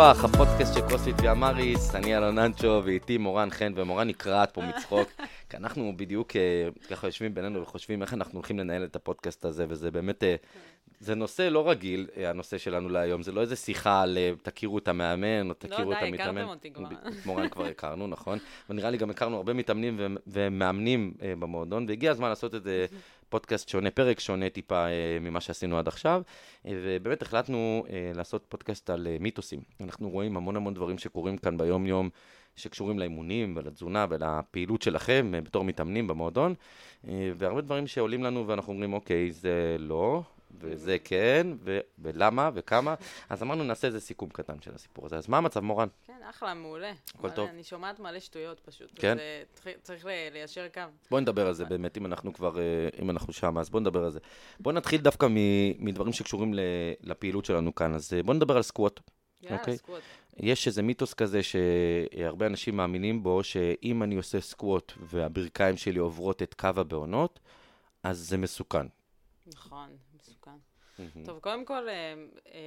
הכוח, הפודקאסט של קרוספיט ויאמריס, אני אלון אנצ'ו ואיתי מורן חן, ומורן נקרעת פה מצחוק, כי אנחנו בדיוק אה, ככה יושבים בינינו וחושבים איך אנחנו הולכים לנהל את הפודקאסט הזה, וזה באמת, אה, זה נושא לא רגיל, אה, הנושא שלנו להיום, זה לא איזה שיחה על תכירו את המאמן, או תכירו את המתאמן. לא, די, הכרתם אותי כבר. את מורן כבר הכרנו, נכון? ונראה לי גם הכרנו הרבה מתאמנים ומאמנים במועדון, והגיע הזמן לעשות את זה. פודקאסט שונה, פרק שונה טיפה אה, ממה שעשינו עד עכשיו, אה, ובאמת החלטנו אה, לעשות פודקאסט על מיתוסים. אנחנו רואים המון המון דברים שקורים כאן ביום-יום, שקשורים לאימונים ולתזונה ולפעילות שלכם בתור מתאמנים במועדון, והרבה דברים שעולים לנו ואנחנו אומרים, אוקיי, זה לא, וזה כן, ו- ולמה, וכמה. אז אמרנו, נעשה איזה סיכום קטן של הסיפור הזה. אז מה המצב, מורן? כן, אחלה, מעולה. הכל טוב. אני שומעת מלא שטויות פשוט. כן? אז uh, צריך ליישר קו. בואי נדבר על זה באמת, אם אנחנו כבר, אה, אם אנחנו שם, אז בואי נדבר על זה. בואי נתחיל דווקא מדברים שקשורים לפעילות שלנו כאן. אז אה, בואי נדבר על סקווט. יאללה, okay. אוקיי? סקווט. יש איזה מיתוס כזה שהרבה אנשים מאמינים בו, שאם אני עושה סקווט והברכיים שלי עוברות את קו הבעונות, אז זה מסוכן. נכון, Mm-hmm. טוב, קודם כל, אה, אה,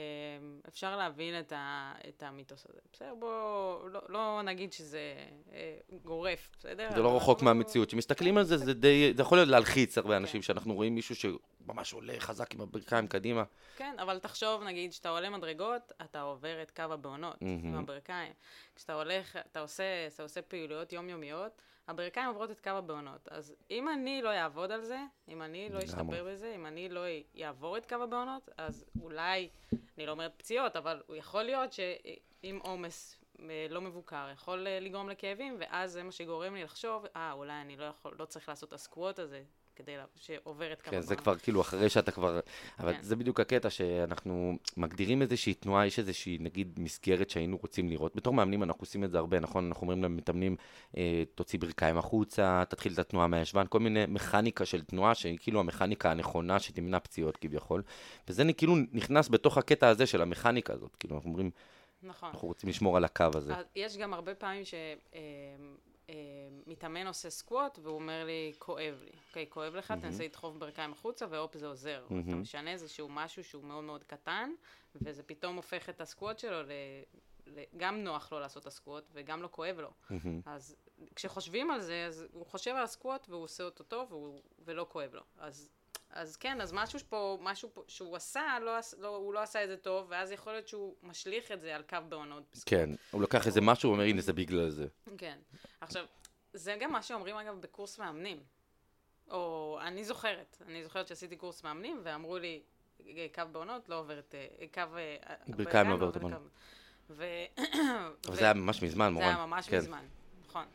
אפשר להבין את, ה, את המיתוס הזה. בסדר, בואו לא, לא נגיד שזה אה, גורף, בסדר? זה לא רחוק מהמציאות. כשמסתכלים על זה, זה די, זה יכול להיות להלחיץ הרבה אנשים, כן. שאנחנו רואים מישהו שממש עולה חזק עם הברכיים קדימה. כן, אבל תחשוב, נגיד, כשאתה עולה מדרגות, אתה עובר את קו הבעונות mm-hmm. עם הברכיים. כשאתה הולך, אתה עושה, אתה עושה פעילויות יומיומיות, הברכיים עוברות את קו הבעונות. אז אם אני לא אעבוד על זה, אם אני לא אשתפר בזה, אם אני לא אעבור את קו הבעונות, אז אולי, אני לא אומרת פציעות, אבל יכול להיות שאם עומס אה, לא מבוקר, יכול אה, לגרום לכאבים, ואז זה מה שגורם לי לחשוב, אה, אולי אני לא יכול, לא צריך לעשות את הסקווט הזה, כדי שעובר את כמה כן, זה כבר כאילו אחרי שאתה כבר... אבל כן. זה בדיוק הקטע שאנחנו מגדירים איזושהי תנועה, יש איזושהי נגיד מסגרת שהיינו רוצים לראות. בתור מאמנים אנחנו עושים את זה הרבה, נכון? אנחנו אומרים למתאמנים, אה, תוציא ברכיים החוצה, תתחיל את התנועה מהישבן, כל מיני מכניקה של תנועה שהיא כאילו המכניקה הנכונה שתמנע פציעות כביכול. וזה כאילו נכנס בתוך הקטע הזה של המכניקה הזאת. כאילו אנחנו אומרים, נכון. אנחנו רוצים לשמור על הקו הזה. יש גם הרבה פעמים ש... אה, מתאמן עושה סקווט, והוא אומר לי, כואב לי. אוקיי, כואב לך, mm-hmm. תנסה לדחוף ברכיים החוצה, והופ, זה עוזר. Mm-hmm. אתה משנה איזשהו משהו שהוא מאוד מאוד קטן, וזה פתאום הופך את הסקווט שלו ל... גם נוח לו לעשות את הסקווט, וגם לא כואב לו. Mm-hmm. אז כשחושבים על זה, אז הוא חושב על הסקווט, והוא עושה אותו טוב, והוא, ולא כואב לו. אז אז כן, אז משהו פה, משהו פה, שהוא עשה, לא, לא, הוא לא עשה את זה טוב, ואז יכול להיות שהוא משליך את זה על קו בעונות. כן, הוא לקח איזה משהו, הוא אומר, הנה, זה בגלל זה. כן. עכשיו, זה גם מה שאומרים, אגב, בקורס מאמנים. או, אני זוכרת, אני זוכרת שעשיתי קורס מאמנים, ואמרו לי, קו בעונות לא עוברת, אה, קו... אה, ברכיים לא עוברת בעונות. אבל זה היה ממש מזמן, מורן. זה היה ממש כן. מזמן, נכון.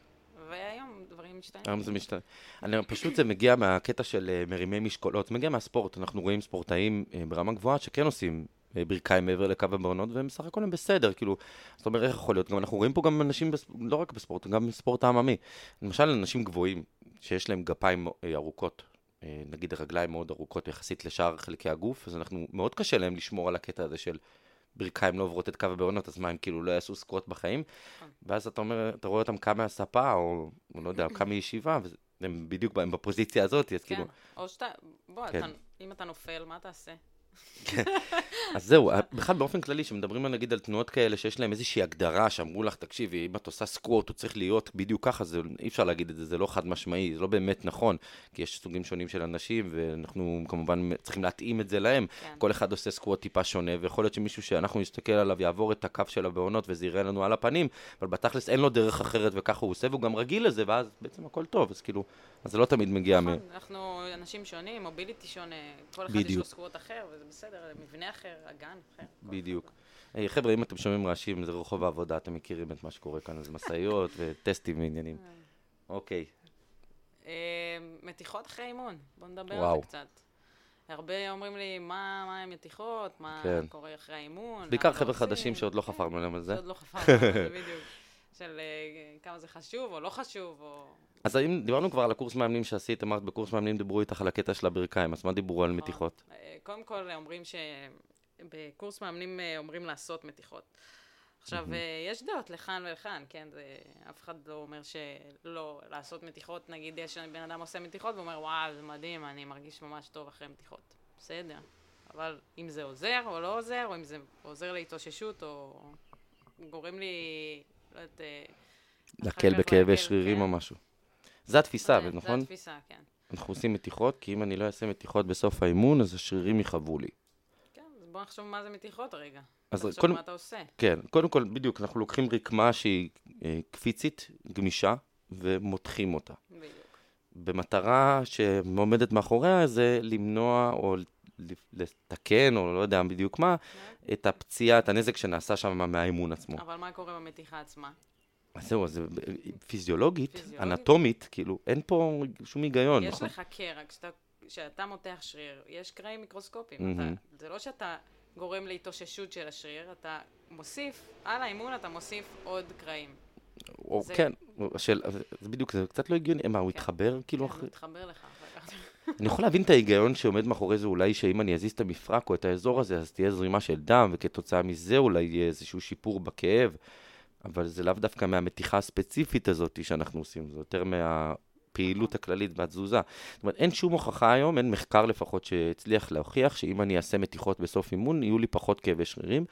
והיום דברים משתנים. היום זה משתנה. אני, פשוט זה מגיע מהקטע של אה, מרימי משקולות, זה מגיע מהספורט. אנחנו רואים ספורטאים אה, ברמה גבוהה שכן עושים אה, ברכיים מעבר לקו הבעונות, והם בסך הכל הם בסדר, כאילו, זאת אומרת, איך יכול להיות? גם אנחנו רואים פה גם אנשים, בספ... לא רק בספורט, גם בספורט העממי. למשל, אנשים גבוהים, שיש להם גפיים ארוכות, נגיד רגליים מאוד ארוכות יחסית לשאר חלקי הגוף, אז אנחנו, מאוד קשה להם לשמור על הקטע הזה של ברכיים לא עוברות את קו הבעונות, אז מה, הם כאילו לא יעשו סקווט בחיים? נכון. ואז אתה אומר, אתה רואה אותם קם מהספה, או, או לא יודע, קם מישיבה, והם בדיוק הם בפוזיציה הזאת, אז כאילו... כן, או שאתה, בוא, כן. אתה, אם אתה נופל, מה תעשה? כן. אז זהו, בכלל באופן כללי, שמדברים נגיד על תנועות כאלה שיש להם איזושהי הגדרה שאמרו לך, תקשיבי, אם את עושה סקווט, הוא צריך להיות בדיוק ככה, זה, אי אפשר להגיד את זה, זה לא חד משמעי, זה לא באמת נכון, כי יש סוגים שונים של אנשים, ואנחנו כמובן צריכים להתאים את זה להם. כן. כל אחד עושה סקווט טיפה שונה, ויכול להיות שמישהו שאנחנו נסתכל עליו יעבור את הקו של הבעונות וזה יראה לנו על הפנים, אבל בתכלס אין לו דרך אחרת וככה הוא עושה, והוא גם רגיל לזה, ואז בעצם הכל טוב, אז כאילו, אז זה לא תמיד מגיע נכון, מ... אנחנו אנשים שונים, מוביליטי שונה, כל אחד בדיוק. יש לו סקווט אחר, וזה בסדר, מבנה אחר, אגן אחר. בדיוק. Hey, חבר'ה, אם אתם שומעים רעשים, זה רחוב העבודה, אתם מכירים את מה שקורה כאן, אז משאיות וטסטים ועניינים. אה. אוקיי. אה, מתיחות אחרי אימון, בואו נדבר על זה קצת. הרבה אומרים לי, מה, מה הם מתיחות, מה כן. קורה אחרי האימון. בעיקר חבר'ה חדשים שעוד לא חפרנו להם על זה. שעוד לא חפרנו על זה, בדיוק. של אה, כמה זה חשוב או לא חשוב, או... אז אם דיברנו כבר על הקורס מאמנים שעשית, אמרת בקורס מאמנים דיברו איתך על הקטע של הברכיים, אז מה דיברו על. מתיחות? קודם כל אומרים שבקורס מאמנים אה, אומרים לעשות מתיחות. עכשיו, mm-hmm. יש דעות לכאן ולכאן, כן? זה, אף אחד לא אומר שלא לעשות מתיחות, נגיד יש בן אדם עושה מתיחות ואומר, וואו, זה מדהים, אני מרגיש ממש טוב אחרי מתיחות. בסדר. אבל אם זה עוזר או לא עוזר, או אם זה עוזר להתאוששות או גורם לי, לא יודעת... אה, להקל בכאבי שרירים כן. או משהו. זו התפיסה, זה- נכון? זה התפיסה, כן. אנחנו עושים מתיחות, כי אם אני לא אעשה מתיחות בסוף האימון, אז השרירים יכאבו לי. כן, אז בוא נחשוב מה זה מתיחות רגע. אז תחשוב קודם- מה אתה עושה. כן, קודם כל, בדיוק, אנחנו לוקחים רקמה שהיא אה, קפיצית, גמישה, ומותחים אותה. בדיוק. במטרה שעומדת מאחוריה זה למנוע או לתקן, או לא יודע בדיוק מה, את הפציעה, את הנזק שנעשה שם מהאימון עצמו. אבל מה קורה במתיחה עצמה? אז זהו, אז זה- פיזיולוגית? אנטומית, כאילו, אין פה שום היגיון, יש נכון? לך קרע, כשאתה, מותח שריר, יש קרעים מיקרוסקופיים. זה לא שאתה גורם להתאוששות של השריר, אתה מוסיף, על האימון אתה מוסיף עוד קרעים. או, זה- כן, השאל, זה בדיוק, זה קצת לא הגיוני, מה, הוא כן. התחבר כאילו כן, אחרי... הוא מתחבר לך. אני יכול להבין את ההיגיון שעומד מאחורי זה, אולי שאם אני אזיז את המפרק או את האזור הזה, אז תהיה זרימה של דם, וכתוצאה מזה אולי יהיה איזשהו שיפור בכאב, אבל זה לאו דווקא מהמתיחה הספציפית הזאת שאנחנו עושים, זה יותר מהפעילות הכללית והתזוזה. זאת אומרת, אין שום הוכחה היום, אין מחקר לפחות שהצליח להוכיח שאם אני אעשה מתיחות בסוף אימון, יהיו לי פחות כאבי שרירים.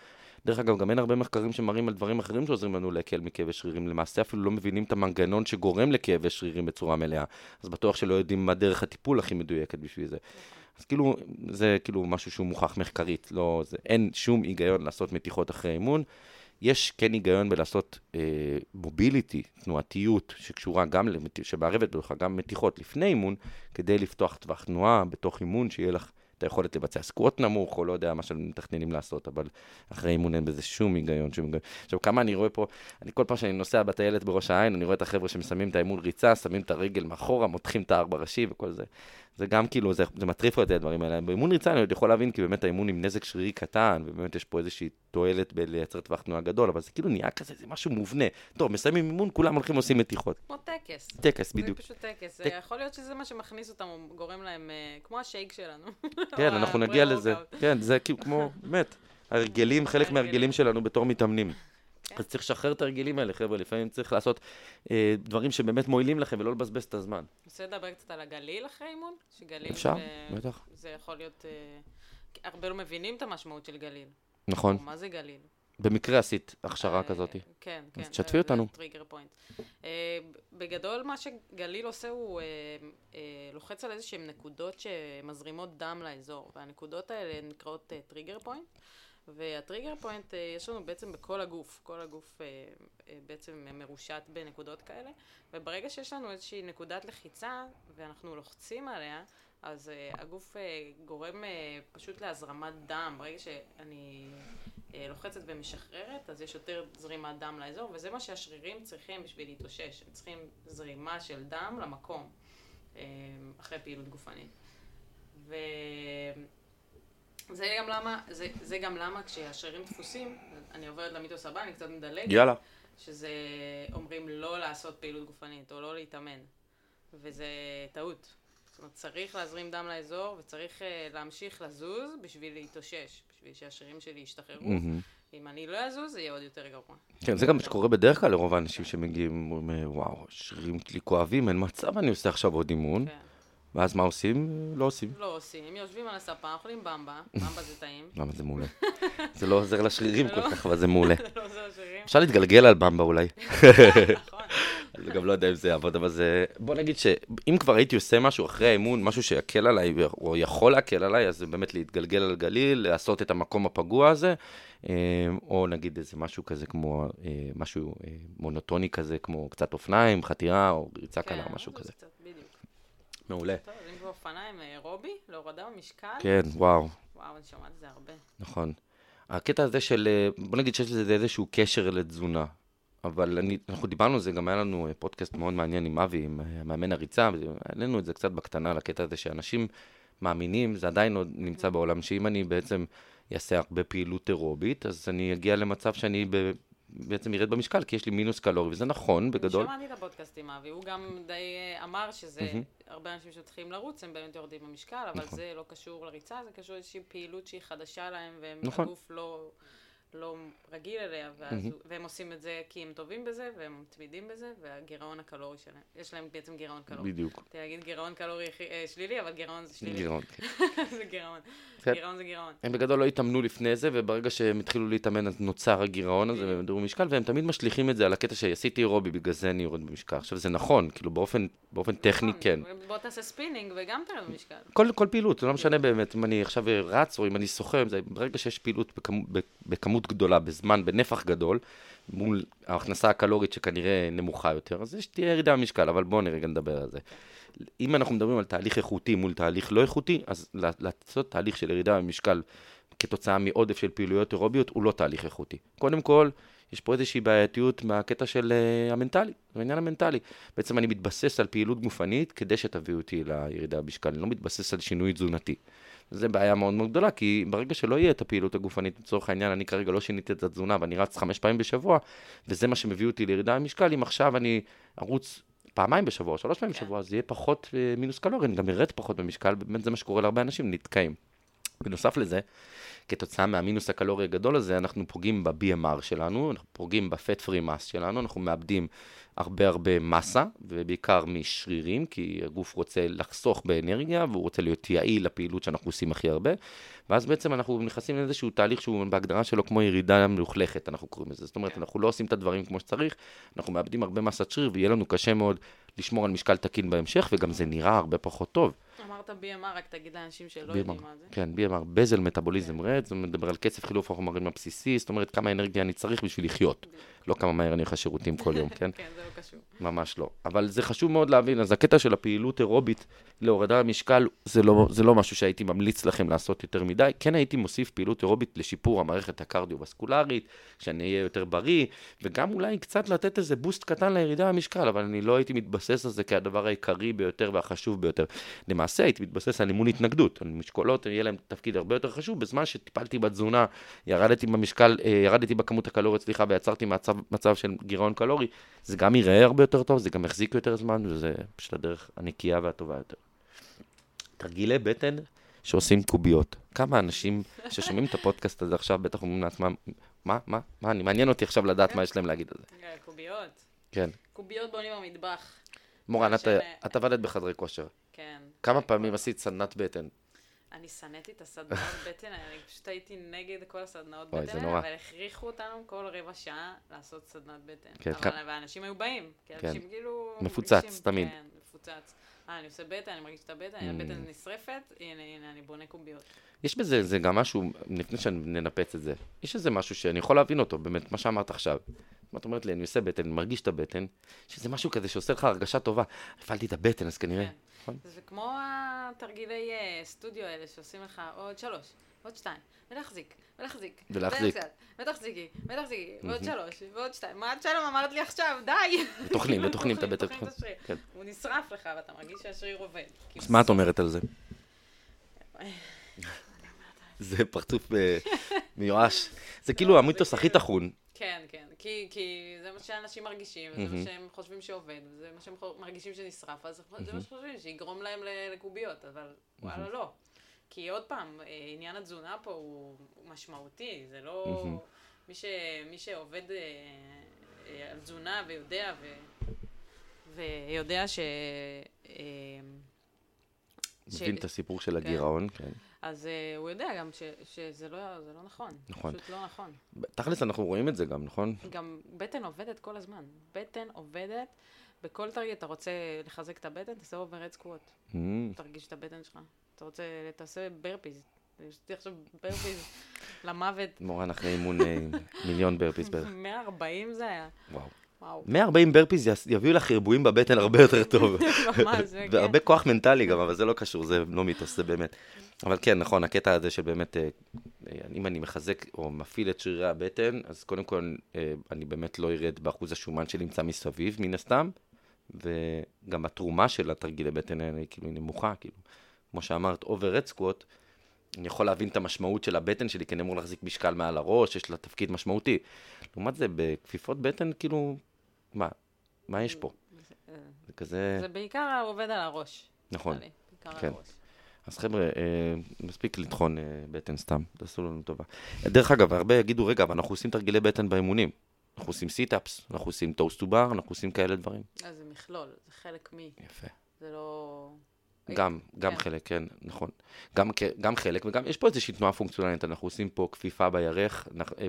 דרך אגב, גם אין הרבה מחקרים שמראים על דברים אחרים שעוזרים לנו להקל מכאבי שרירים. למעשה אפילו לא מבינים את המנגנון שגורם לכאבי שרירים בצורה מלאה. אז בטוח שלא יודעים מה דרך הטיפול הכי מדויקת בשביל זה. אז כאילו, זה כאילו משהו שהוא מוכח מחקרית, לא, זה, אין שום היגיון לעשות מתיחות אחרי אימון. יש כן היגיון בלעשות אה, מוביליטי, תנועתיות, שקשורה גם, למת... שמערבת בתוכה גם מתיחות לפני אימון, כדי לפתוח טווח תנועה בתוך אימון, שיהיה לך את היכולת לבצע סקווט נמוך, או לא יודע מה שמתכננים לעשות, אבל אחרי אימון אין בזה שום היגיון, שום היגיון. עכשיו, כמה אני רואה פה, אני כל פעם שאני נוסע בטיילת בראש העין, אני רואה את החבר'ה שמסיימים את האימון ריצה, שמים את הרגל מאחורה, מותחים את הארבע ראשי וכל זה. זה גם כאילו, זה, זה מטריף אותי הדברים האלה. באימון ריצה אני עוד יכול להבין, כי באמת האימון עם נזק שרירי קטן, ובאמת יש פה איזושהי תועלת בלייצר טווח תנועה גדול, אבל זה כאילו נהיה כזה, זה משהו מובנה. טוב, מסיימים אימון, כולם הולכים ועושים מתיחות. כמו טקס. טקס, בדיוק. זה פשוט טקס. טק- יכול להיות שזה מה שמכניס אותם, או גורם להם, אה, כמו השייק שלנו. כן, אנחנו נגיע לזה. כן, זה כאילו כמו, באמת, הרגלים, חלק הרגלים. מהרגלים שלנו בתור מתאמנים. כן. אז צריך לשחרר את הרגלים האלה, חבר'ה, לפעמים צריך לעשות אה, דברים שבאמת מועילים לכם ולא לבזבז את הזמן. רוצה לדבר קצת על הגליל אחרי אימון? שגליל אפשר, זה- בטח. זה יכול להיות... אה, הרבה לא מבינים את המשמעות של גליל. נכון. מה זה גליל? במקרה עשית הכשרה אה, כזאת. כן, כן. אז זה- תשתפי אותנו. trigger point. אה, בגדול, מה שגליל עושה הוא אה, לוחץ על איזשהן נקודות שמזרימות דם לאזור, והנקודות האלה נקראות trigger point. והטריגר פוינט יש לנו בעצם בכל הגוף, כל הגוף בעצם מרושת בנקודות כאלה, וברגע שיש לנו איזושהי נקודת לחיצה ואנחנו לוחצים עליה, אז הגוף גורם פשוט להזרמת דם. ברגע שאני לוחצת ומשחררת, אז יש יותר זרימת דם לאזור, וזה מה שהשרירים צריכים בשביל להתאושש. הם צריכים זרימה של דם למקום, uh, אחרי פעילות גופנית. וזה גם למה, זה, זה גם למה כשהשרירים דפוסים, אני עוברת למיתוס הבא, אני קצת מדלגת. יאללה. שזה אומרים לא לעשות פעילות גופנית או לא להתאמן, וזה טעות. זאת אומרת, צריך להזרים דם לאזור וצריך uh, להמשיך לזוז בשביל להתאושש, בשביל שהשרירים שלי ישתחררו. מהמם. אם אני לא אזוז, זה יהיה עוד יותר גרוע. כן, זה גם מה שקורה בדרך כלל לרוב האנשים שמגיעים, וואו, השרירים שלי כואבים, אין מצב, אני עושה עכשיו עוד אימון. כן. ואז מה עושים? לא עושים. לא עושים, יושבים על הספה, אוכלים במבה, במבה זה טעים. למה זה מעולה? זה לא עוזר לשרירים כל לא. כך, אבל זה מעולה. לא. אפשר להתגלגל על במבה אולי. נכון. אני גם לא יודע אם זה יעבוד, אבל זה... בוא נגיד שאם כבר הייתי עושה משהו אחרי האימון, משהו שיקל עליי, או יכול להקל עליי, אז זה באמת להתגלגל על גליל, לעשות את המקום הפגוע הזה, אה, או נגיד איזה משהו כזה כמו, אה, משהו אה, מונוטוני כזה, כמו קצת אופניים, חתירה, או ריצה קלה, כן, משהו זה כזה. מעולה. טוב, אז אם כבר אופניים אירובי, להורדה במשקל, כן, וואו, וואו, אני שומעת את זה הרבה. נכון. הקטע הזה של, אה, בוא נגיד שיש לזה איזשהו קשר לתזונה. אבל אני, אנחנו דיברנו על זה, גם היה לנו אה, פודקאסט מאוד מעניין עם אבי, עם אה, מאמן הריצה, והעלינו את זה קצת בקטנה, לקטע הזה שאנשים מאמינים, זה עדיין עוד נמצא בעולם, שאם אני בעצם אעשה הרבה פעילות אירובית, אז אני אגיע למצב שאני בעצם ירד במשקל, כי יש לי מינוס קלורי, וזה נכון, בגדול. שמעתי את הפודקאסט עם אבי, הוא גם די אה, אמר שזה, מהמם. הרבה אנשים שצריכים לרוץ, הם באמת יורדים במשקל, אבל נכון. זה לא קשור לריצה, זה קשור לאיזושהי פעילות שהיא חדשה להם, נכון. והגוף לא, לא רגיל אליה, ואז, mm-hmm. והם עושים את זה כי הם טובים בזה, והם מתמידים בזה, והגירעון הקלורי שלהם, יש להם בעצם גירעון קלורי. בדיוק. אתה להגיד גירעון קלורי אה, שלילי, אבל גירעון זה שלילי. גירעון, כן. זה גירעון. כן. גירעון זה גירעון. הם בגדול לא התאמנו לפני זה, וברגע שהם התחילו להתאמן, אז נוצר הגירעון הזה, והם ירדו במשקל, והם תמיד משליכים את זה על הקטע שעשיתי אירובי, בגלל זה אני יורד במשקל. עכשיו, זה נכון, כאילו באופן, באופן טכני, נכון, כן. בוא תעשה ספינינג וגם תרד במשקל. כל, כל פעילות, זה לא משנה באמת אם אני עכשיו רץ או אם אני זה, ברגע שיש פעילות בכמות, בכמות גדולה, בזמן, בנפח גדול, מול ההכנסה הקלורית שכנראה נמוכה יותר, אז יש תהיה ירידה במשקל, אבל בואו נרגע נדבר על זה. אם אנחנו מדברים על תהליך איכותי מול תהליך לא איכותי, אז לעשות תהליך של ירידה במשקל כתוצאה מעודף של פעילויות אירוביות הוא לא תהליך איכותי. קודם כל, יש פה איזושהי בעייתיות מהקטע של uh, המנטלי, העניין המנטלי. בעצם אני מתבסס על פעילות גופנית כדי שתביאו אותי לירידה במשקל, אני לא מתבסס על שינוי תזונתי. זו בעיה מאוד מאוד גדולה, כי ברגע שלא יהיה את הפעילות הגופנית, לצורך העניין, אני כרגע לא שיניתי את התזונה ואני רץ חמש פעמים בשבוע, וזה מה שמביא אותי לירידה במשקל, אם עכשיו אני ארוץ פעמיים בשבוע, שלוש פעמים כן. בשבוע, אז יהיה פחות uh, מינוס קלורי, אני גם ארד פחות במשקל, באמת זה מה שקורה להרבה אנשים, נתקעים. בנוסף לזה, כתוצאה מהמינוס הקלורי הגדול הזה, אנחנו פוגעים ב-BMR שלנו, אנחנו פוגעים ב-fat free mass שלנו, אנחנו מאבדים הרבה הרבה מסה, ובעיקר משרירים, כי הגוף רוצה לחסוך באנרגיה, והוא רוצה להיות יעיל לפעילות שאנחנו עושים הכי הרבה, ואז בעצם אנחנו נכנסים לאיזשהו תהליך שהוא בהגדרה שלו כמו ירידה מלוכלכת, אנחנו קוראים לזה. זאת אומרת, כן. אנחנו לא עושים את הדברים כמו שצריך, אנחנו מאבדים הרבה מסת שריר, ויהיה לנו קשה מאוד לשמור על משקל תקין בהמשך, וגם זה נראה הרבה פחות טוב. אמרת BMR, רק תגיד לאנשים שלא BMR, יודעים מה זה. כן, BMR, בזל מטאבוליזם רד, זה מדבר על קצב חילוף החומרים הבסיסי, זאת אומרת כמה אנרגיה אני צריך בשביל לחיות. לא כמה מהר אני הולך שירותים כל יום, כן? כן, זה לא קשור. ממש לא. אבל זה חשוב מאוד להבין, אז הקטע של הפעילות אירובית להורדה במשקל, זה לא, זה לא משהו שהייתי ממליץ לכם לעשות יותר מדי. כן הייתי מוסיף פעילות אירובית לשיפור המערכת הקרדיו-בסקולרית, שאני אהיה יותר בריא, וגם אולי קצת לתת איזה בוסט קטן לירידה במשקל, אבל אני לא הייתי מתבסס על זה כהדבר העיקרי ביותר והחשוב ביותר. למעשה הייתי מתבסס על אימון התנגדות, על משקולות, יהיה להם תפקיד הרבה יותר חשוב, בזמן שטיפלתי בתזונה, ירדתי במשקל, אה, ירדתי בכמות הקלוריות, סליחה, ויצרתי מצב, מצב של גירעון קלורי, זה גם ייראה הרבה יותר טוב, זה גם יחזיק יותר זמן, וזה פשוט הדרך הנקייה והטובה יותר. תרגילי בטן שעושים קוביות. כמה אנשים ששומעים את הפודקאסט הזה עכשיו בטח אומרים לעצמם, מה, מה, מה, אני מעניין אותי עכשיו לדעת מה יש להם להגיד על זה. כן, קוביות. כן. קוביות בונים במטבח. מורן, את עבדת בחדרי כושר. כן. כמה פעמים עשית סדנת בטן? אני שנאתי את הסדנאות בטן, אני פשוט הייתי נגד כל הסדנאות בטן אבל הכריחו אותנו כל רבע שעה לעשות סדנת בטן. כן, אבל האנשים היו באים, כי כן. אנשים כאילו... מפוצץ, תמיד. כן, מפוצץ. אה, אני עושה בטן, אני מרגיש את הבטן, mm. הבטן נשרפת, הנה, הנה, אני בונה קוביות. יש בזה, זה גם משהו, לפני שננפץ את זה, יש איזה משהו שאני יכול להבין אותו, באמת, מה שאמרת עכשיו. מה את אומרת לי, אני עושה בטן, אני מרגיש את הבטן, שזה משהו כזה שעושה לך הרגשה טובה. הפעלתי את הבטן, אז כנראה... כן. נכון? זה כמו התרגילי אה, סטודיו האלה שעושים לך עוד שלוש, עוד שתיים, ולהחזיק, ולהחזיק. ולהחזיק. ותחזיקי, ותחזיקי, ועוד שלוש, ועוד שתיים. מה את שלום אמרת לי עכשיו? די! וטוחנים, וטוחנים את הבטן. כן. הוא נשרף לך, ואתה מרגיש שהשריר עובד. אז מה את אומרת על זה? זה פרצוף אה, מיואש. זה כאילו המיתוס הכי כאילו- טחון. כן, כן. כי, כי זה מה שאנשים מרגישים, וזה מה שהם חושבים שעובד, וזה מה שהם מרגישים שנשרף, אז זה מה שחושבים, שיגרום להם לקוביות, אבל וואלה לא. כי עוד פעם, אה, עניין התזונה פה הוא משמעותי, זה לא... מי, ש, מי שעובד אה, אה, על תזונה ויודע, ו, ויודע ש... מבין ש... את הסיפור של כן. הגירעון, כן. אז uh, הוא יודע גם ש, שזה לא, לא נכון. נכון. פשוט לא נכון. תכלס אנחנו רואים את זה גם, נכון? גם בטן עובדת כל הזמן. בטן עובדת. בכל תרגיל אתה רוצה לחזק את הבטן, תעשה overhead squat. Mm. תרגיש את הבטן שלך. אתה רוצה, תעשה burpees. יש לי עכשיו burpees למוות. מורן אחרי אימון אה, מיליון burpees בערך. 140 זה היה. וואו. וואו. 140 burpees יביאו לך ריבועים בבטן הרבה יותר טוב. ממש, כן. והרבה כוח מנטלי גם, אבל זה לא קשור, זה לא מיתוס, זה באמת. אבל כן, נכון, הקטע הזה של באמת, אה, אם אני מחזק או מפעיל את שרירי הבטן, אז קודם כל אה, אני באמת לא ארד באחוז השומן שנמצא מסביב, מן הסתם, וגם התרומה של התרגילי בטן האלה היא כאילו נמוכה, כאילו, כמו שאמרת, overhead squat, אני יכול להבין את המשמעות של הבטן שלי, כי אני אמור להחזיק משקל מעל הראש, יש לה תפקיד משמעותי. לעומת זה, בכפיפות בטן, כאילו, מה, מה יש פה? זה כזה... זה בעיקר עובד על הראש. נכון, כן. אז חבר'ה, אה, מספיק לטחון אה, בטן סתם, תעשו לנו טובה. דרך אגב, הרבה יגידו, רגע, אבל אנחנו עושים תרגילי בטן באימונים. אנחנו עושים sit-ups, אנחנו עושים toes to bar, אנחנו עושים כאלה דברים. אז זה מכלול, זה חלק מ... יפה. זה לא... גם, גם כן. חלק, כן, נכון. גם, גם חלק, וגם יש פה איזושהי תנועה פונקציונלית, אנחנו עושים פה כפיפה בירך, אה,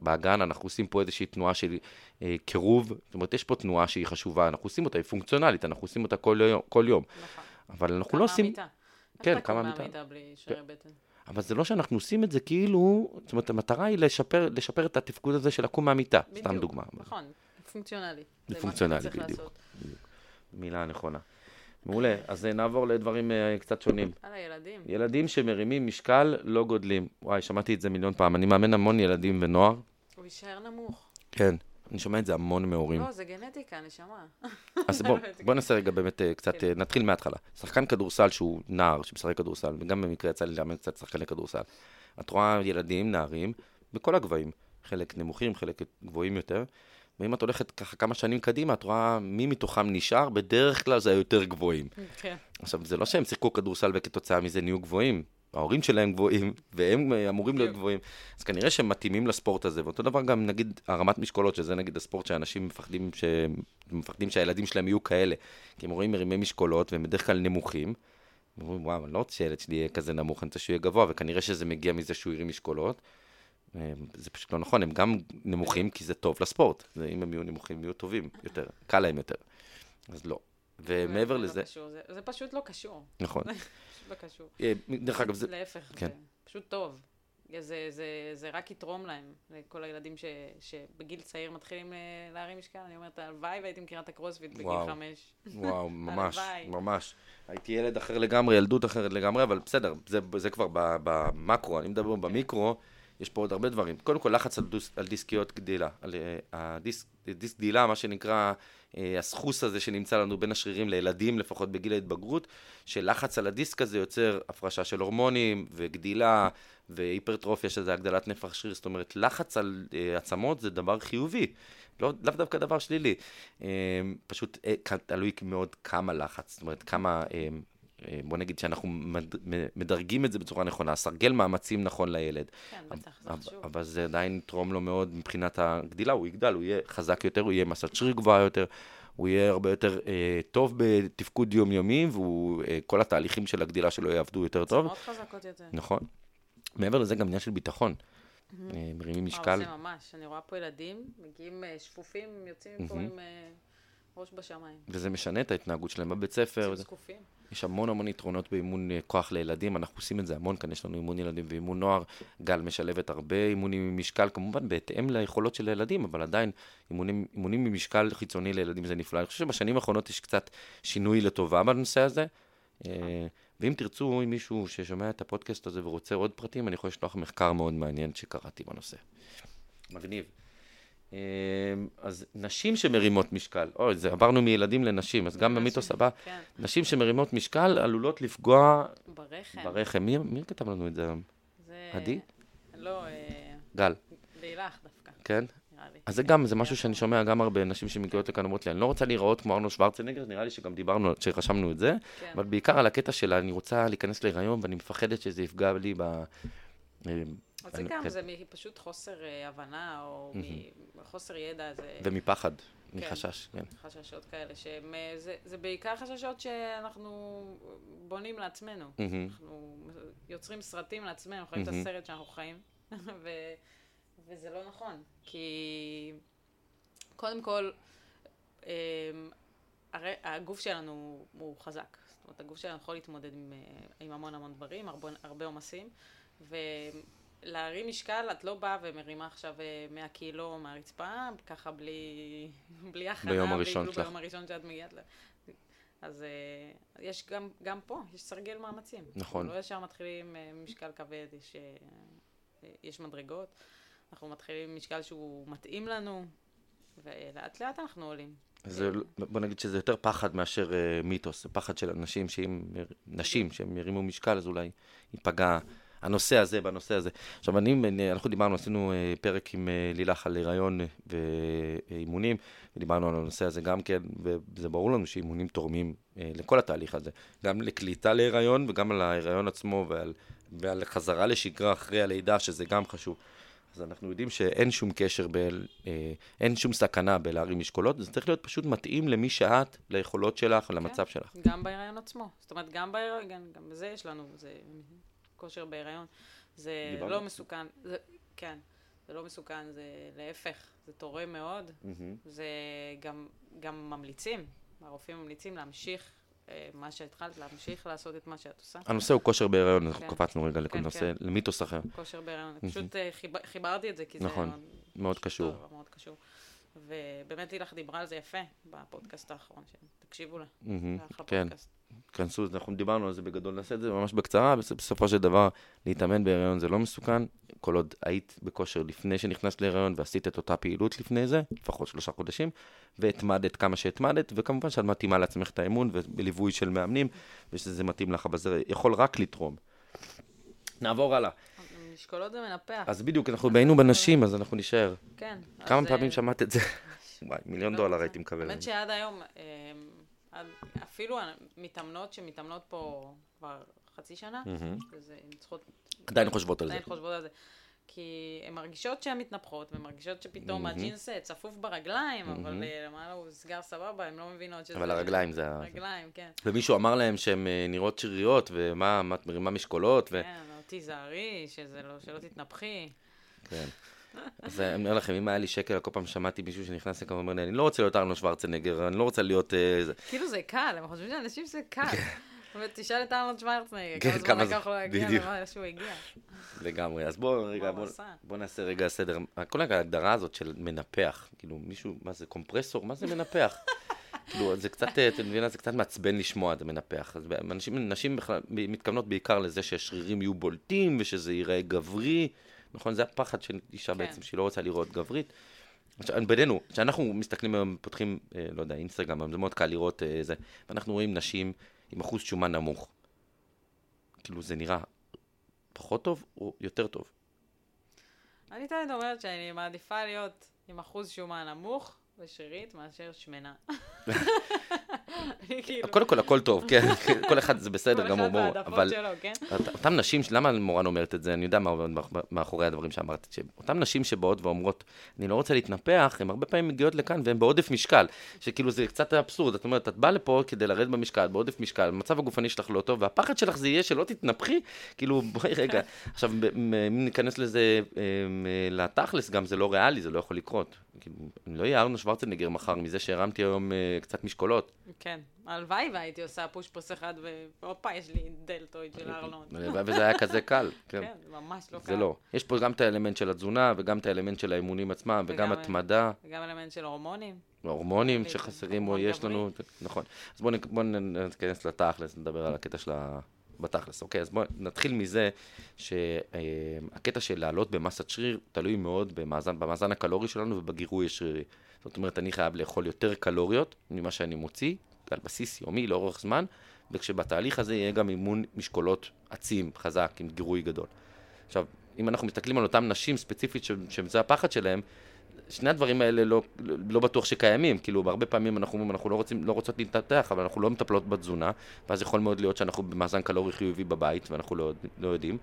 באגן, אנחנו עושים פה איזושהי תנועה של אה, קירוב, זאת אומרת, יש פה תנועה שהיא חשובה, אנחנו עושים אותה, היא פונקציונלית, אנחנו עושים אותה כל יום, כל יום. נכון. אבל אנחנו לא עושים, המיטה? כן, איך אתה קם מהמיטה? מהמיטה בלי שרירי בטן? אבל זה לא שאנחנו עושים את זה כאילו, זאת אומרת, המטרה היא לשפר, לשפר את התפקוד הזה של לקום מהמיטה, סתם בדיוק, דוגמה. נכון, פונקציונלי. זה פונקציונלי, בדיוק. מילה נכונה. מעולה, אז אה, נעבור לדברים אה, קצת שונים. על הילדים. ילדים שמרימים משקל לא גודלים. וואי, שמעתי את זה מיליון פעם. אני מאמן המון ילדים ונוער. הוא יישאר נמוך. כן. אני שומע את זה המון מהורים. לא, זה גנטיקה, נשמה. אז בוא, בוא נעשה רגע באמת אה, קצת, כן. אה, נתחיל מההתחלה. שחקן כדורסל שהוא נער שמשחק כדורסל, וגם במקרה יצא לי לאמן קצת שחקני כדורסל. את רואה ילדים, נערים, בכל הגבהים. חלק נמוכים, חלק גבוהים יותר. ואם את הולכת ככה כמה שנים קדימה, את רואה מי מתוכם נשאר, בדרך כלל זה היותר גבוהים. כן. עכשיו, זה לא שהם שיחקו כדורסל וכתוצאה מזה נהיו גבוהים. ההורים שלהם גבוהים, והם אה, אמורים להיות. גבוהים. אז כנראה שהם מתאימים לספורט הזה. ואותו דבר גם, נגיד, הרמת משקולות, שזה נגיד הספורט שאנשים מפחדים, ש... מפחדים שהילדים שלהם יהיו כאלה. כי הם רואים מרימי משקולות, והם בדרך כלל נמוכים. הם אומרים, וואו, אני לא רוצה שהילד שלי יהיה כזה נמוך, אני רוצה שהוא יהיה גבוה, וכנראה שזה מגיע מזה שהוא הרים משקולות. אה, זה פשוט לא נכון, הם גם נמוכים כי זה טוב לספורט. זה, אם הם יהיו נמוכים, יהיו טובים יותר, קל להם יותר. אז לא. ומעבר לא לזה, קשור, זה- זה פשוט לא קשור. נכון. לא קשור. אה, דרך אגב, זה... להפך, כן. זה פשוט טוב. זה, זה, זה רק יתרום להם, לכל הילדים ש, שבגיל צעיר מתחילים אה, להרים משקל. אני אומרת, הלוואי והייתי מכירה את הקרוספיט בגיל וואו. חמש. וואו, ממש. ממש. הייתי ילד אחר לגמרי, ילדות אחרת לגמרי, אבל בסדר, זה, זה כבר במקרו, אני מדבר במיקרו, יש פה עוד הרבה דברים. קודם כל, לחץ על, דוס, על דיסקיות גדילה. על אה, הדיסק, דיסק גדילה, מה שנקרא אה, הסחוס הזה שנמצא לנו בין השרירים לילדים, לפחות בגיל ההתבגרות, שלחץ על הדיסק הזה יוצר הפרשה של הורמונים וגדילה והיפרטרופיה, שזה הגדלת נפח שריר. זאת אומרת, לחץ על אה, עצמות זה דבר חיובי. לא, לאו דווקא דבר שלילי. פשוט תלוי מאוד כמה לחץ, זאת אומרת, כמה, בוא נגיד שאנחנו מדרגים את זה בצורה נכונה, סרגל מאמצים נכון לילד. כן, בטח, זה חשוב. אבל זה עדיין יתרום לו מאוד מבחינת הגדילה, הוא יגדל, הוא יהיה חזק יותר, הוא יהיה מסת שריר גבוהה יותר, הוא יהיה הרבה יותר אה, טוב בתפקוד יומיומי, וכל התהליכים של הגדילה שלו יעבדו יותר טוב. מאוד חזקות יותר. נכון. מעבר לזה גם עניין של ביטחון. אה, מרימים משקל. וואו, זה ממש. אני רואה פה ילדים, מגיעים אה, שפופים, יוצאים מפה. עם אה, ראש בשמיים. וזה משנה את ההתנהגות שלהם בבית ספר. וזה- זקופים. יש המון המון יתרונות באימון אה, כוח לילדים, אנחנו עושים את זה המון כאן, יש לנו אימון ילדים ואימון נוער. גל משלבת הרבה אימונים עם משקל, כמובן בהתאם ליכולות של הילדים, אבל עדיין אימונים, אימונים עם משקל חיצוני לילדים זה נפלא. אני חושב שבשנים האחרונות יש קצת שינוי לטובה בנושא הזה. אה, ואם תרצו, אם מישהו ששומע את הפודקאסט הזה ורוצה עוד פרטים, אני יכול לשלוח מחקר מאוד מעניין שקראתי בנושא. מגניב. אה, אז נשים שמרימות משקל, אוי, זה עברנו מילדים לנשים, אז גם במיתוס הבא, כן, נשים שמרימות משקל עלולות לפגוע ברחם. ברחם. מי, מי כתב לנו את זה היום? זה... עדי? לא, אה, גל, לילך דווקא, כן? אז זה גם, זה משהו שאני שומע גם הרבה נשים שמגיעות לכאן אומרות לי, אני לא רוצה להיראות כמו ארנו שוורצנגר, נראה לי שגם דיברנו, שרשמנו את זה, כן. אבל בעיקר על הקטע של אני רוצה להיכנס להיריון ואני מפחדת שזה יפגע לי ב... אז זה אני- גם, כן. זה פשוט חוסר אה, הבנה, או מחוסר ידע, זה ומפחד, כן. מחשש, כן. חששות כאלה, שהם, אה, זה, זה בעיקר חששות שאנחנו בונים לעצמנו. אנחנו יוצרים סרטים לעצמנו, חיים את. הסרט שאנחנו חיים, ו, וזה לא נכון, כי קודם כל, אמ, הרי הגוף שלנו הוא חזק. זאת אומרת, הגוף שלנו יכול להתמודד עם, אה, עם המון המון דברים, הרבה, הרבה עומסים, ולהרים משקל, את לא באה ומרימה עכשיו אה, 100 קילו מהרצפה, ככה בלי, בלי הכנה, ביום הראשון שלך. ביום הראשון שאת מגיעת ל... אז אה, יש גם, גם פה, יש סרגל מאמצים. נכון. לא ישר מתחילים אה, משקל כבד, יש, אה, אה, יש מדרגות. אנחנו מתחילים משקל שהוא מתאים לנו, ולאט לאט אנחנו עולים. זה, בוא נגיד שזה יותר פחד מאשר אה, מיתוס, זה פחד של אנשים שאם, נשים שהם ירימו משקל אז אולי ייפגע הנושא הזה, בנושא הזה. עכשיו, אני, אנחנו דיברנו, עשינו אה, פרק עם אה, לילך על הריון ואימונים, ודיברנו על הנושא הזה גם כן, וזה ברור לנו שאימונים תורמים אה, לכל התהליך הזה, גם לקליטה להיריון וגם על ההיריון עצמו ועל, ועל חזרה לשגרה אחרי הלידה, שזה גם חשוב. אז אנחנו יודעים שאין שום קשר, ב, אה, אין שום סכנה בלהרים משקולות, זה צריך להיות פשוט מתאים למי שאת, ליכולות שלך כן, ולמצב שלך. גם בהיריון עצמו. זאת אומרת, גם בהיריון, גם, גם בזה יש לנו, זה כושר בהיריון. זה לא דיברנו. מסוכן, זה, כן, זה לא מסוכן, זה להפך, זה תורם מאוד. Mm-hmm. זה גם, גם ממליצים, הרופאים ממליצים להמשיך אה, מה שהתחלת, להמשיך לעשות את מה שאת עושה. הנושא הוא כושר בהיריון, אנחנו כן. קפצנו רגע כן, לנושא, כן. למיתוס אחר. כושר בהיריון, פשוט אה, חיברתי את זה, כי זה נכון, מאוד קשור. מאוד קשור. ובאמת לילך דיברה על זה יפה בפודקאסט האחרון, שתקשיבו לה. כן, כנסו, אנחנו דיברנו על זה בגדול, נעשה את זה ממש בקצרה, בסופו של דבר, להתאמן בהיריון זה לא מסוכן, כל עוד היית בכושר לפני שנכנסת להיריון ועשית את אותה פעילות לפני זה, לפחות שלושה חודשים, והתמדת כמה שהתמדת, וכמובן שאת מתאימה לעצמך את האמון ובליווי של מאמנים, ושזה מתאים לך, אבל זה יכול רק לתרום. נעבור הלאה. משקולות זה מנפח. אז בדיוק, אנחנו היינו בנשים, אז אנחנו נישאר. כן. כמה פעמים אה, שמעת את זה? וואי, מיליון לא, דולר הייתי מקבל. האמת שעד היום, אה, אפילו מתאמנות שמתאמנות פה כבר חצי שנה, אז הן צריכות... עדיין חושבות על זה. עדיין חושבות על זה. כי הן מרגישות שהן מתנפחות, והן מרגישות שפתאום הג'ינס אה, צפוף ברגליים, אבל למעלה הוא סגר סבבה, הן לא מבינות שזה... אבל הרגליים זה... הרגליים, כן. ומישהו אמר להם שהן נראות שריריות, ומה, מרימה משקולות, ו... כן. תיזהרי, שזה לא, שלא תתנפחי. כן. אז אני אומר לכם, אם היה לי שקל, כל פעם שמעתי מישהו שנכנס לכאן ואומר לי, אני לא רוצה להיות ארנו שוורצנגר, אני לא רוצה להיות... אה, כאילו זה קל, הם חושבים שאנשים זה קל. תשאל את ארנולד שוורצנגר, כמה זמן לקח לו להגיע למה שהוא הגיע. לגמרי, אז בואו רגע, בואו נעשה רגע סדר. כל ההגדרה הזאת של מנפח, כאילו מישהו, מה זה קומפרסור? מה זה מנפח? כאילו, זה קצת, אה, אתם מבינים, זה קצת מעצבן לשמוע את המנפח. אז אנשים, נשים בכלל מתכוונות בעיקר לזה שהשרירים יהיו בולטים ושזה ייראה גברי, נכון? זה הפחד של אישה כן. בעצם, שהיא לא רוצה לראות גברית. בינינו, כשאנחנו מסתכלים היום, פותחים, אה, לא יודע, אינסטגרם, זה מאוד קל לראות אה, זה, ואנחנו רואים נשים עם אחוז שומן נמוך. כאילו, זה נראה פחות טוב או יותר טוב? אני תמיד אומרת שאני מעדיפה להיות עם אחוז שומן נמוך, ושרירית מאשר שמנה. כאילו- קודם כל, הכל טוב, כן, כל אחד זה בסדר גמור, ברור, אבל כן? אותן נשים, למה מורן אומרת את זה, אני יודע מה עומד מאחורי הדברים שאמרת, שאותן נשים שבאות ואומרות, אני לא רוצה להתנפח, הן הרבה פעמים מגיעות לכאן והן בעודף משקל, שכאילו זה קצת אבסורד, זאת אומרת, את באה לפה כדי לרדת במשקל, בעודף משקל, המצב הגופני שלך לא טוב, והפחד שלך זה יהיה שלא תתנפחי, כאילו, בואי רגע, עכשיו, אם ניכנס לזה לתכלס, גם זה לא ריאלי, זה לא יכול לקרות. כאילו, לא אהיה ארנו שוורצנגר מחר מזה שהרמתי היום uh, קצת משקולות. כן, הלוואי והייתי עושה פוש פוס אחד, והופה, יש לי דלתויד של ארנון. הלוואי וזה היה כזה קל. כן, כן ממש לא קל. זה לא. יש פה גם את האלמנט של התזונה, וגם את האלמנט של האימונים עצמם, וגם התמדה. וגם אלמנט של הורמונים. הורמונים שחסרים או יש לנו, נכון. אז בואו ניכנס לתכלס, נדבר על הקטע של ה... בתכלס, אוקיי? אז בואו נתחיל מזה שהקטע של לעלות במסת שריר תלוי מאוד במאזן, במאזן הקלורי שלנו ובגירוי השרירי. זאת אומרת, אני חייב לאכול יותר קלוריות ממה שאני מוציא, על בסיס יומי לאורך זמן, וכשבתהליך הזה יהיה גם אימון משקולות עצים, חזק, עם גירוי גדול. עכשיו, אם אנחנו מסתכלים על אותן נשים ספציפית שזה הפחד שלהם, שני הדברים האלה לא, לא בטוח שקיימים, כאילו הרבה פעמים אנחנו אומרים אנחנו לא, רוצים, לא רוצות להתפתח אבל אנחנו לא מטפלות בתזונה ואז יכול מאוד להיות שאנחנו במאזן קלורי חיובי בבית ואנחנו לא, לא יודעים.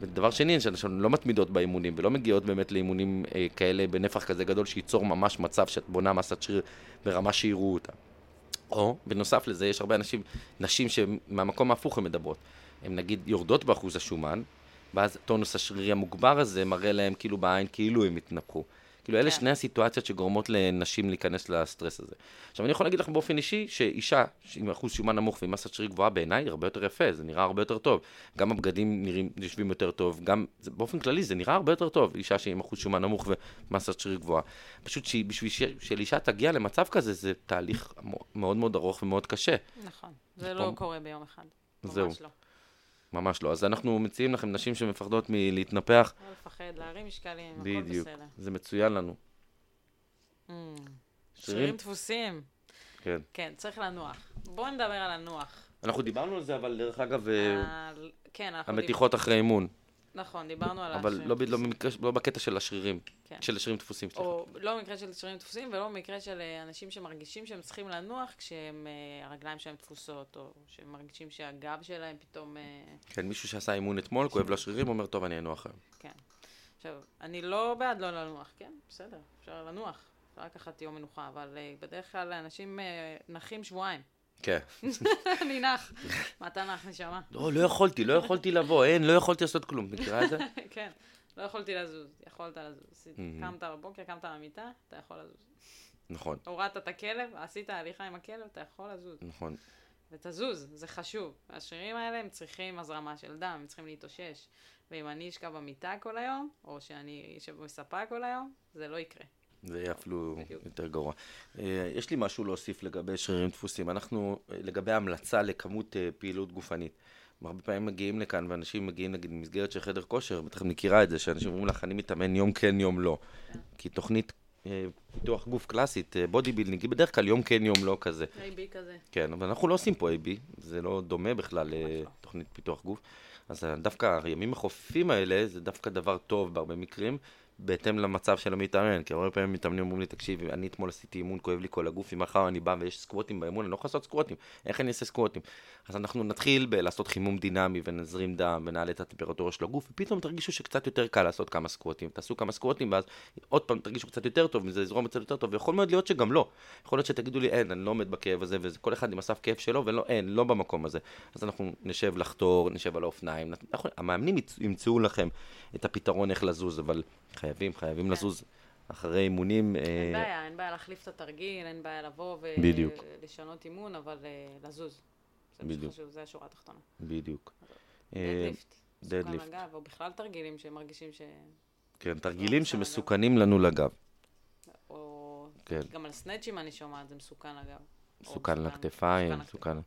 ודבר שני, שאנחנו לא מתמידות באימונים ולא מגיעות באמת לאימונים אה, כאלה בנפח כזה גדול שייצור ממש מצב שאת בונה מסת שריר ברמה שיראו אותה. או בנוסף לזה יש הרבה אנשים, נשים שמהמקום ההפוך הן מדברות. הן נגיד יורדות באחוז השומן ואז טונוס השרירי המוגבר הזה מראה להם כאילו בעין כאילו הם התנפחו כאילו, אלה כן. שני הסיטואציות שגורמות לנשים להיכנס לסטרס הזה. עכשיו, אני יכול להגיד לך באופן אישי, שאישה עם אחוז שומן נמוך ועם מסת שריר גבוהה בעיניי, הרבה יותר יפה, זה נראה הרבה יותר טוב. גם הבגדים נראים, יושבים יותר טוב, גם, זה, באופן כללי, זה נראה הרבה יותר טוב, אישה שעם אחוז שומן נמוך ומסת שריר גבוהה. פשוט שבשביל שלאישה תגיע למצב כזה, זה תהליך מאוד מאוד ארוך ומאוד קשה. נכון, זה לא קורה ביום אחד. זהו. לא. ממש לא. אז אנחנו מציעים לכם נשים שמפחדות מלהתנפח. לא לפחד, להרים משקלים, הכל בסדר. בדיוק, זה מצוין לנו. Mm. שרירים דפוסים. כן. כן, צריך לנוח. בואו נדבר על הנוח. אנחנו דיברנו על זה, אבל דרך אגב, אה, כן, המתיחות דיבר... אחרי אימון. נכון, דיברנו על אבל השרירים לא, ב- לא, דפוסים. במקרה, לא בקטע של השרירים, כן. של השרירים דפוסים, סליחה. או לא במקרה של שרירים דפוסים, ולא במקרה של אה, אנשים שמרגישים שהם צריכים לנוח כשהם, אה, שלהם דפוסות, או שהם מרגישים שהגב שלהם פתאום... אה, כן, מישהו שעשה אימון אתמול, כואב לו השרירים, אומר, טוב, אני אנוח היום. כן. עכשיו, אני לא בעד לא לנוח, כן? בסדר, אפשר לנוח. אפשר לקחת יום מנוחה, אבל בדרך כלל אנשים נחים שבועיים. כן. אני נח. אתה נח, נשמה? לא, לא יכולתי, לא יכולתי לבוא, אין, לא יכולתי לעשות כלום. מכירה את זה? כן, לא יכולתי לזוז, יכולת לזוז. קמת בבוקר, קמת למיטה, אתה יכול לזוז. נכון, הורדת את הכלב, עשית הליכה עם הכלב, אתה יכול לזוז. נכון. ותזוז, זה חשוב. השרירים האלה הם צריכים הזרמה של דם, הם צריכים להתאושש. ואם אני אשכב במיטה כל היום, או שאני אשב בספה כל היום, זה לא יקרה. זה יהיה אפילו בדיוק. יותר גרוע. אה, יש לי משהו להוסיף לגבי שרירים תפוסים. אנחנו, אה, לגבי המלצה לכמות אה, פעילות גופנית. הרבה פעמים מגיעים לכאן, ואנשים מגיעים נגיד במסגרת של חדר כושר, בטח מכירה את זה, שאנשים אומרים לך, אני מתאמן יום כן, יום לא. כי תוכנית פיתוח גוף קלאסית, bodybuilding, היא בדרך כלל יום כן, יום לא כזה. AB כזה. כן, אבל אנחנו לא עושים פה AB, זה לא דומה בכלל לא. לתוכנית פיתוח גוף. אז דווקא הימים החופפים האלה, זה דווקא דבר טוב בהרבה מקרים, בהתאם למצב של המתאמן. כי הרבה פעמים מתאמנים אומרים לי, תקשיב, אני אתמול עשיתי אימון, כואב לי כל הגוף, אם מחר אני בא ויש סקווטים באימון, אני לא יכול לעשות סקווטים, איך אני אעשה סקווטים? אז אנחנו נתחיל בלעשות חימום דינמי ונזרים דם ונעלה את הטמפרטורה של הגוף, ופתאום תרגישו שקצת יותר קל לעשות כמה סקווטים. תעשו כמה סקווטים, ואז עוד פעם תרגישו קצת יותר טוב, וזה יזרום קצת יותר טוב, ויכול מאוד להיות שגם לא. יכול להיות שתגידו לי, אין, אני לא חייבים, חייבים כן. לזוז אחרי אימונים. אין אה, בעיה, אין בעיה להחליף את התרגיל, אין בעיה לבוא. ולשנות אימון, אבל אה, לזוז. זה בדיוק. שחשוב, זה השורה התחתונה. בדיוק. אה, דדליפט. מסוכן דדליפט. לגב, או בכלל תרגילים שמרגישים ש... כן, תרגילים בסדר, שמסוכנים לנו לגב. או... כן. גם על סנאצ'ים אני שומעת, זה מסוכן לגב. מסוכן לכתפיים, מסוכן.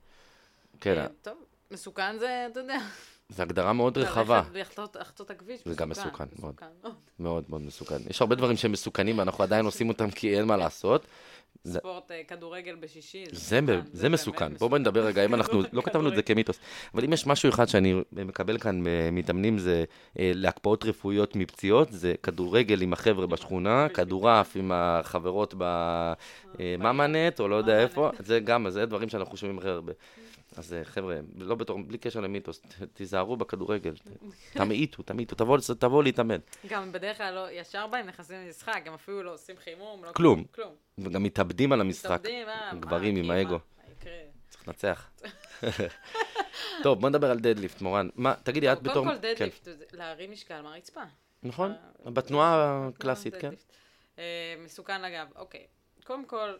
כן, אה, טוב, מסוכן זה, אתה יודע. זו הגדרה מאוד רחבה. ללכת לחצות- הכביש, זה גם מסוכן, מאוד. מסוכן מאוד. מאוד מסוכן. יש הרבה דברים שהם מסוכנים ואנחנו עדיין עושים אותם כי אין מה לעשות. זה- ספורט אה, כדורגל בשישי, זה, מסוכן, מסוכן. בואו נדבר רגע, אם אנחנו, לא כתבנו את זה כמיתוס, אבל אם יש משהו אחד שאני מקבל כאן מתאמנים זה אה, להקפאות רפואיות מפציעות, זה כדורגל עם החבר'ה בשכונה, כדורעף עם החברות בממנט, או לא יודע. איפה, זה גם, זה דברים שאנחנו שומעים הכי הרבה. אז אה, חבר'ה, לא בתור, בלי קשר למיתוס, תיזהרו בכדורגל, תמעיטו, תמעיטו, תבואו להתאמן. גם בדרך כלל לא, ישר בהם נכנסים למשחק, גם אפילו לא עושים חימום, לא כלום. כלום. וגם מתאבדים על המשחק. מתאבדים, אה, גברים עם האגו. צריך לנצח. טוב, בוא נדבר על דדליפט, מורן. מה, תגידי, את בתור... קודם כל כן. דדליפט, להרים משקל מהרצפה. נכון, אה, בתנועה הקלאסית, כן. אה, מסוכן לגב, אוקיי. קודם כל,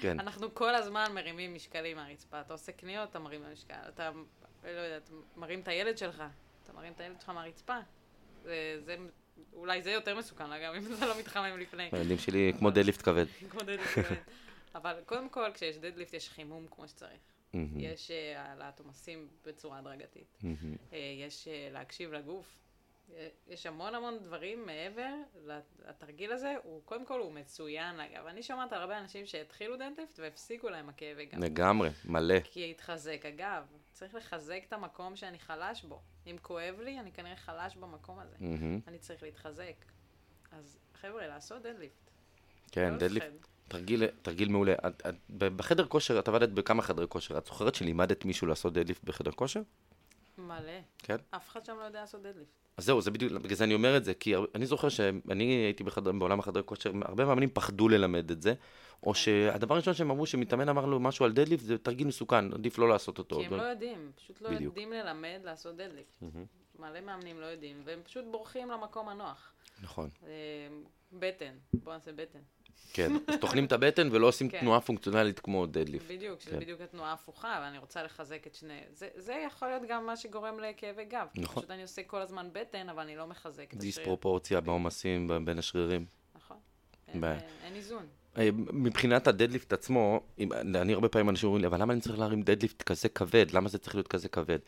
כן. אנחנו כל הזמן מרימים משקלים מהרצפה. אתה עושה קניות, אתה מרים משקל. אתה, לא יודעת, מרים את הילד שלך, אתה מרים את הילד שלך מהרצפה. זה, זה, אולי זה יותר מסוכן, אגב, אם אתה לא מתחמם לפני. הילדים שלי כמו deadlift כבד. כמו deadlift. באמת. אבל קודם כל, כשיש deadlift יש חימום כמו שצריך. מהמם, יש אה, העלאת עומסים בצורה הדרגתית. מהמם. אה, יש אה, להקשיב לגוף. יש המון המון דברים מעבר לתרגיל הזה, הוא קודם כל הוא מצוין אגב. אני שומעת על הרבה אנשים שהתחילו דדליפט והפסיקו להם הכאבי גב. לגמרי, מלא. כי התחזק הגב. צריך לחזק את המקום שאני חלש בו. אם כואב לי, אני כנראה חלש במקום הזה. מהמם. אני צריך להתחזק. אז חבר'ה, לעשות דדליפט. כן, לא דדליפט. תרגיל, תרגיל מעולה. את- את- בחדר כושר, את עבדת בכמה חדרי כושר. את זוכרת שלימדת מישהו לעשות דדליפט בחדר כושר? מלא. כן. אף אחד שם לא יודע לעשות דדליפט. אז זהו, זה בדיוק, בגלל זה אני אומר את זה, כי אני זוכר שאני הייתי בחדר, בעולם החדרי כושר, הרבה מאמנים פחדו ללמד את זה, או כן. שהדבר הראשון שהם אמרו, שמתאמן אמר לו משהו על דדליפט, זה תרגיל מסוכן, עדיף לא לעשות אותו. כי הם לא יודעים, פשוט לא בדיוק. יודעים ללמד לעשות דדליפט. מלא מאמנים לא יודעים, והם פשוט בורחים למקום הנוח. נכון, אה, בטן, בוא נעשה בטן. כן. אז טוחנים את הבטן ולא עושים כן. תנועה פונקציונלית כמו דדליפט. בדיוק, שזה כן. בדיוק התנועה ההפוכה, ואני רוצה לחזק את שני... זה, זה יכול להיות גם מה שגורם לכאבי גב. נכון. פשוט אני עושה כל הזמן בטן, אבל אני לא מחזק את השריר. דיספרופורציה בעומסים בין השרירים. נכון. אין. אה, אין איזון. אה, מבחינת הדדליפט עצמו, אני הרבה פעמים אנשים אומרים לי, אבל למה אני צריך להרים דדליפט כזה כבד? למה זה צריך להיות כזה כבד?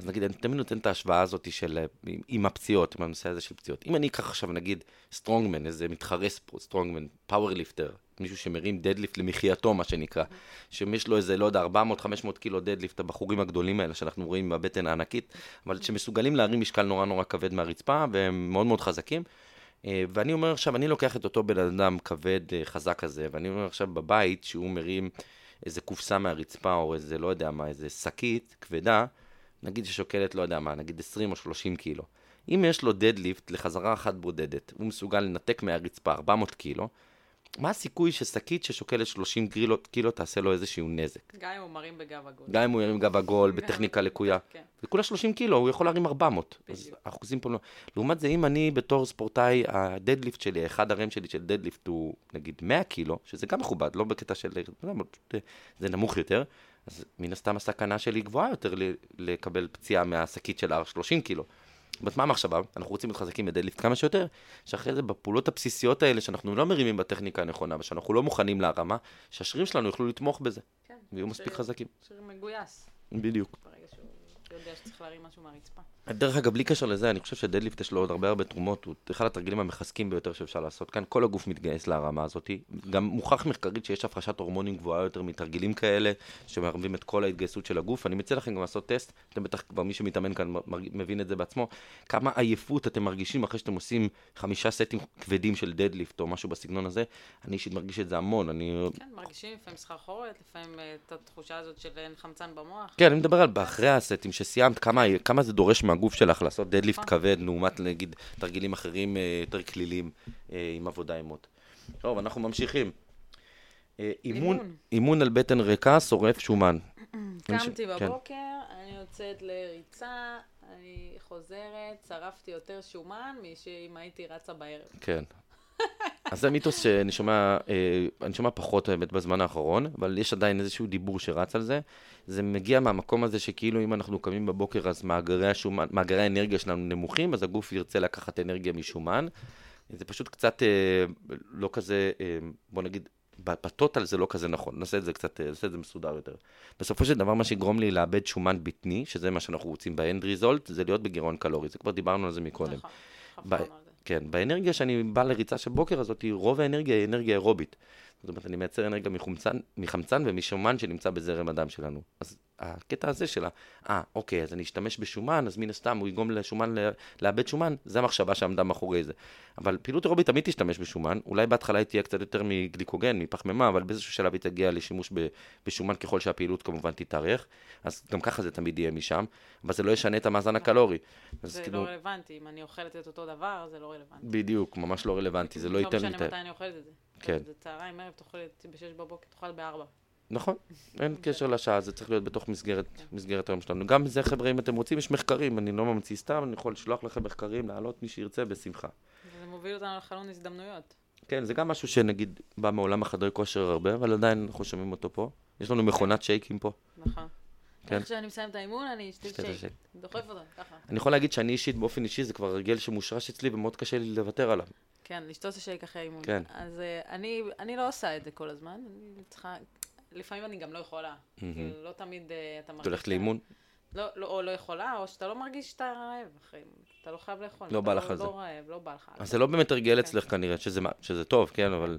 אז נגיד, אני תמיד נותן את ההשוואה הזאת של, עם, עם הפציעות, עם הנושא הזה של פציעות. אם אני אקח עכשיו, נגיד, סטרונגמן, איזה מתחרה סטרונגמן, פאוורליפטר, מישהו שמרים דדליפט למחייתו, מה שנקרא, שיש לו איזה, לא יודע, 400-500 קילו דדליפט, הבחורים הגדולים האלה שאנחנו רואים עם הבטן הענקית, אבל שמסוגלים להרים משקל נורא נורא כבד מהרצפה, והם מאוד מאוד חזקים. אה, ואני אומר עכשיו, אני לוקח את אותו בן אדם כבד, אה, חזק כזה, ואני אומר עכשיו בבית, שהוא מרים איזה קופסה מהרצפה, או איזה, לא יודע מה, איזה שקית כבדה, נגיד ששוקלת, לא יודע מה, נגיד 20 או 30 קילו. אם יש לו דדליפט לחזרה אחת בודדת, הוא מסוגל לנתק מהרצפה 400 קילו, מה הסיכוי ששקית ששוקלת 30 קילו, קילו תעשה לו איזשהו נזק? גם אם הוא מרים בגב עגול. גם אם הוא מרים גב עגול, בטכניקה לקויה. כן. זה כולה 30 קילו, הוא יכול להרים 400. אז בדיוק. האחוזים פה לא... לעומת זה, אם אני בתור ספורטאי, הדדליפט שלי, אחד הרם שלי של דדליפט הוא נגיד 100 קילו, שזה גם מכובד, לא בקטע של... לא, זה נמוך יותר, אז מן הסתם הסכנה שלי גבוהה יותר ל- לקבל פציעה מהשקית של ה-30 קילו. זאת אומרת, מה המחשבה? אנחנו רוצים להיות חזקים בדדליפט כמה שיותר, שאחרי זה בפעולות הבסיסיות האלה, שאנחנו לא מרימים בטכניקה הנכונה, ושאנחנו לא מוכנים להרמה, שהשרירים שלנו יוכלו לתמוך בזה, כן. ויהיו מספיק חזקים. שריר מגויס, בדיוק. ברגע שהוא יודע שצריך להרים משהו מהרצפה. דרך אגב, בלי קשר לזה, אני חושב שדדליפט יש לו עוד הרבה הרבה תרומות, הוא אחד התרגילים המחזקים ביותר שאפשר לעשות. כאן, כל הגוף מתגייס להרמה הזאת, גם מוכח מחקרית שיש הפרשת הורמונים גבוהה יותר מתרגילים כאלה, שמערבים את כל ההתגייסות של הגוף, אני מציע לכם גם לעשות טסט, אתם בטח כבר מי שמתאמן כאן מבין את זה בעצמו, כמה עייפות אתם מרגישים אחרי שאתם עושים חמישה סטים כבדים של דדליפט או משהו בסגנון הזה, אני אישית מרגיש את זה המון, אני... כן, מרגישים לפעמים סחרחורת, לפעמים אה, את התחושה הזאת של אין חמצן במוח. כן, אני מדבר על באחרי הסטים שסיימת, כמה, כמה זה דורש מהגוף שלך לעשות דדליפט נכון. כבד, לעומת נגיד תרגילים אחרים אה, יותר כלילים אה, עם עבודה עם מוט. טוב, אנחנו ממשיכים. אה, אימון, אימון. אימון על בטן ריקה, שורף שומן. קמתי כן. בבוקר, אני יוצאת לריצה, אני חוזרת, שרפתי יותר שומן משאם הייתי רצה בערב. כן. אז זה מיתוס שאני שומע, אה, אני שומע פחות האמת בזמן האחרון, אבל יש עדיין איזשהו דיבור שרץ על זה. זה מגיע מהמקום הזה שכאילו אם אנחנו קמים בבוקר אז מאגרי, השומן, מאגרי האנרגיה שלנו נמוכים, אז הגוף ירצה לקחת אנרגיה משומן. זה פשוט קצת אה, לא כזה, אה, בוא נגיד, בטוטל זה לא כזה נכון, נעשה את זה קצת, אה, נעשה את זה מסודר יותר. בסופו של דבר מה שיגרום לי לאבד שומן בטני, שזה מה שאנחנו רוצים באנד ריזולט, זה להיות בגירעון קלורי, זה כבר דיברנו על זה מקודם. נכון, חפרנו על זה. כן, באנרגיה שאני בא לריצה של בוקר הזאת, רוב האנרגיה היא אנרגיה אירובית. זאת אומרת, אני מייצר אנרגיה מחומצן, מחמצן ומשומן שנמצא בזרם הדם שלנו. אז הקטע הזה של ה... אה, אוקיי, אז אני אשתמש בשומן, אז מן הסתם הוא יגרום לשומן לאבד שומן, זה המחשבה שעמדה מאחורי זה. אבל פעילות אירובית תמיד תשתמש בשומן, אולי בהתחלה היא תהיה קצת יותר מגליקוגן, מפחמימה, אבל באיזשהו שלב היא תגיע לשימוש בשומן ככל שהפעילות כמובן תתארך, אז גם ככה זה תמיד יהיה משם, אבל זה לא ישנה את המאזן הקלורי. אז זה כאילו, לא רלוונטי, אם אני אוכלת את אותו דבר, זה לא רלוונטי. בדיוק, ממש לא רלוונטי, זה לא ייתן לי לא את משנה ה... מתי אני אוכלת את זה. כן. זה צהריים, ערב, תאכל את זה ב-6 בבוקר, תאכל ב-4. נכון, אין קשר לשעה, זה צריך להיות בתוך מסגרת, מסגרת היום שלנו. גם בזה, חבר'ה, אם אתם רוצים, יש מחקרים, אני לא ממציא סתם, אני יכול לשלוח לכם מחקרים, להעלות מי שירצה, בשמחה. וזה מוביל אותנו לחלון הזדמנויות. כן, זה גם משהו שנגיד בא מעולם החדרי כושר הרבה, אבל עדיין אנחנו שומעים אותו פה. יש לנו מכונת שייקים פה. נכון. כן. איך שאני מסיים את האימון, אני את שייק. דוחף אותו, ככה. אני יכול להגיד שאני אישית, באופן אישי, זה כבר הרגל שמושרש אצלי ומאוד קשה לי לוותר עליו. כן, לשתות את השייק אחרי האימון. כן. אז אה, אני, אני לא עושה את זה כל הזמן, אני צריכה... לפעמים אני גם לא יכולה. כאילו, לא תמיד אה, אתה את מרגיש... הולכת ש- לאימון? לא, לא, או לא יכולה, או שאתה לא מרגיש שאתה רעב אחרי... אתה לא חייב לאכול. לא בא לך על זה. לא רעב, לא בא לך. אז זה לא באמת הרגל כן. אצלך כנראה, שזה טוב, כן, אבל...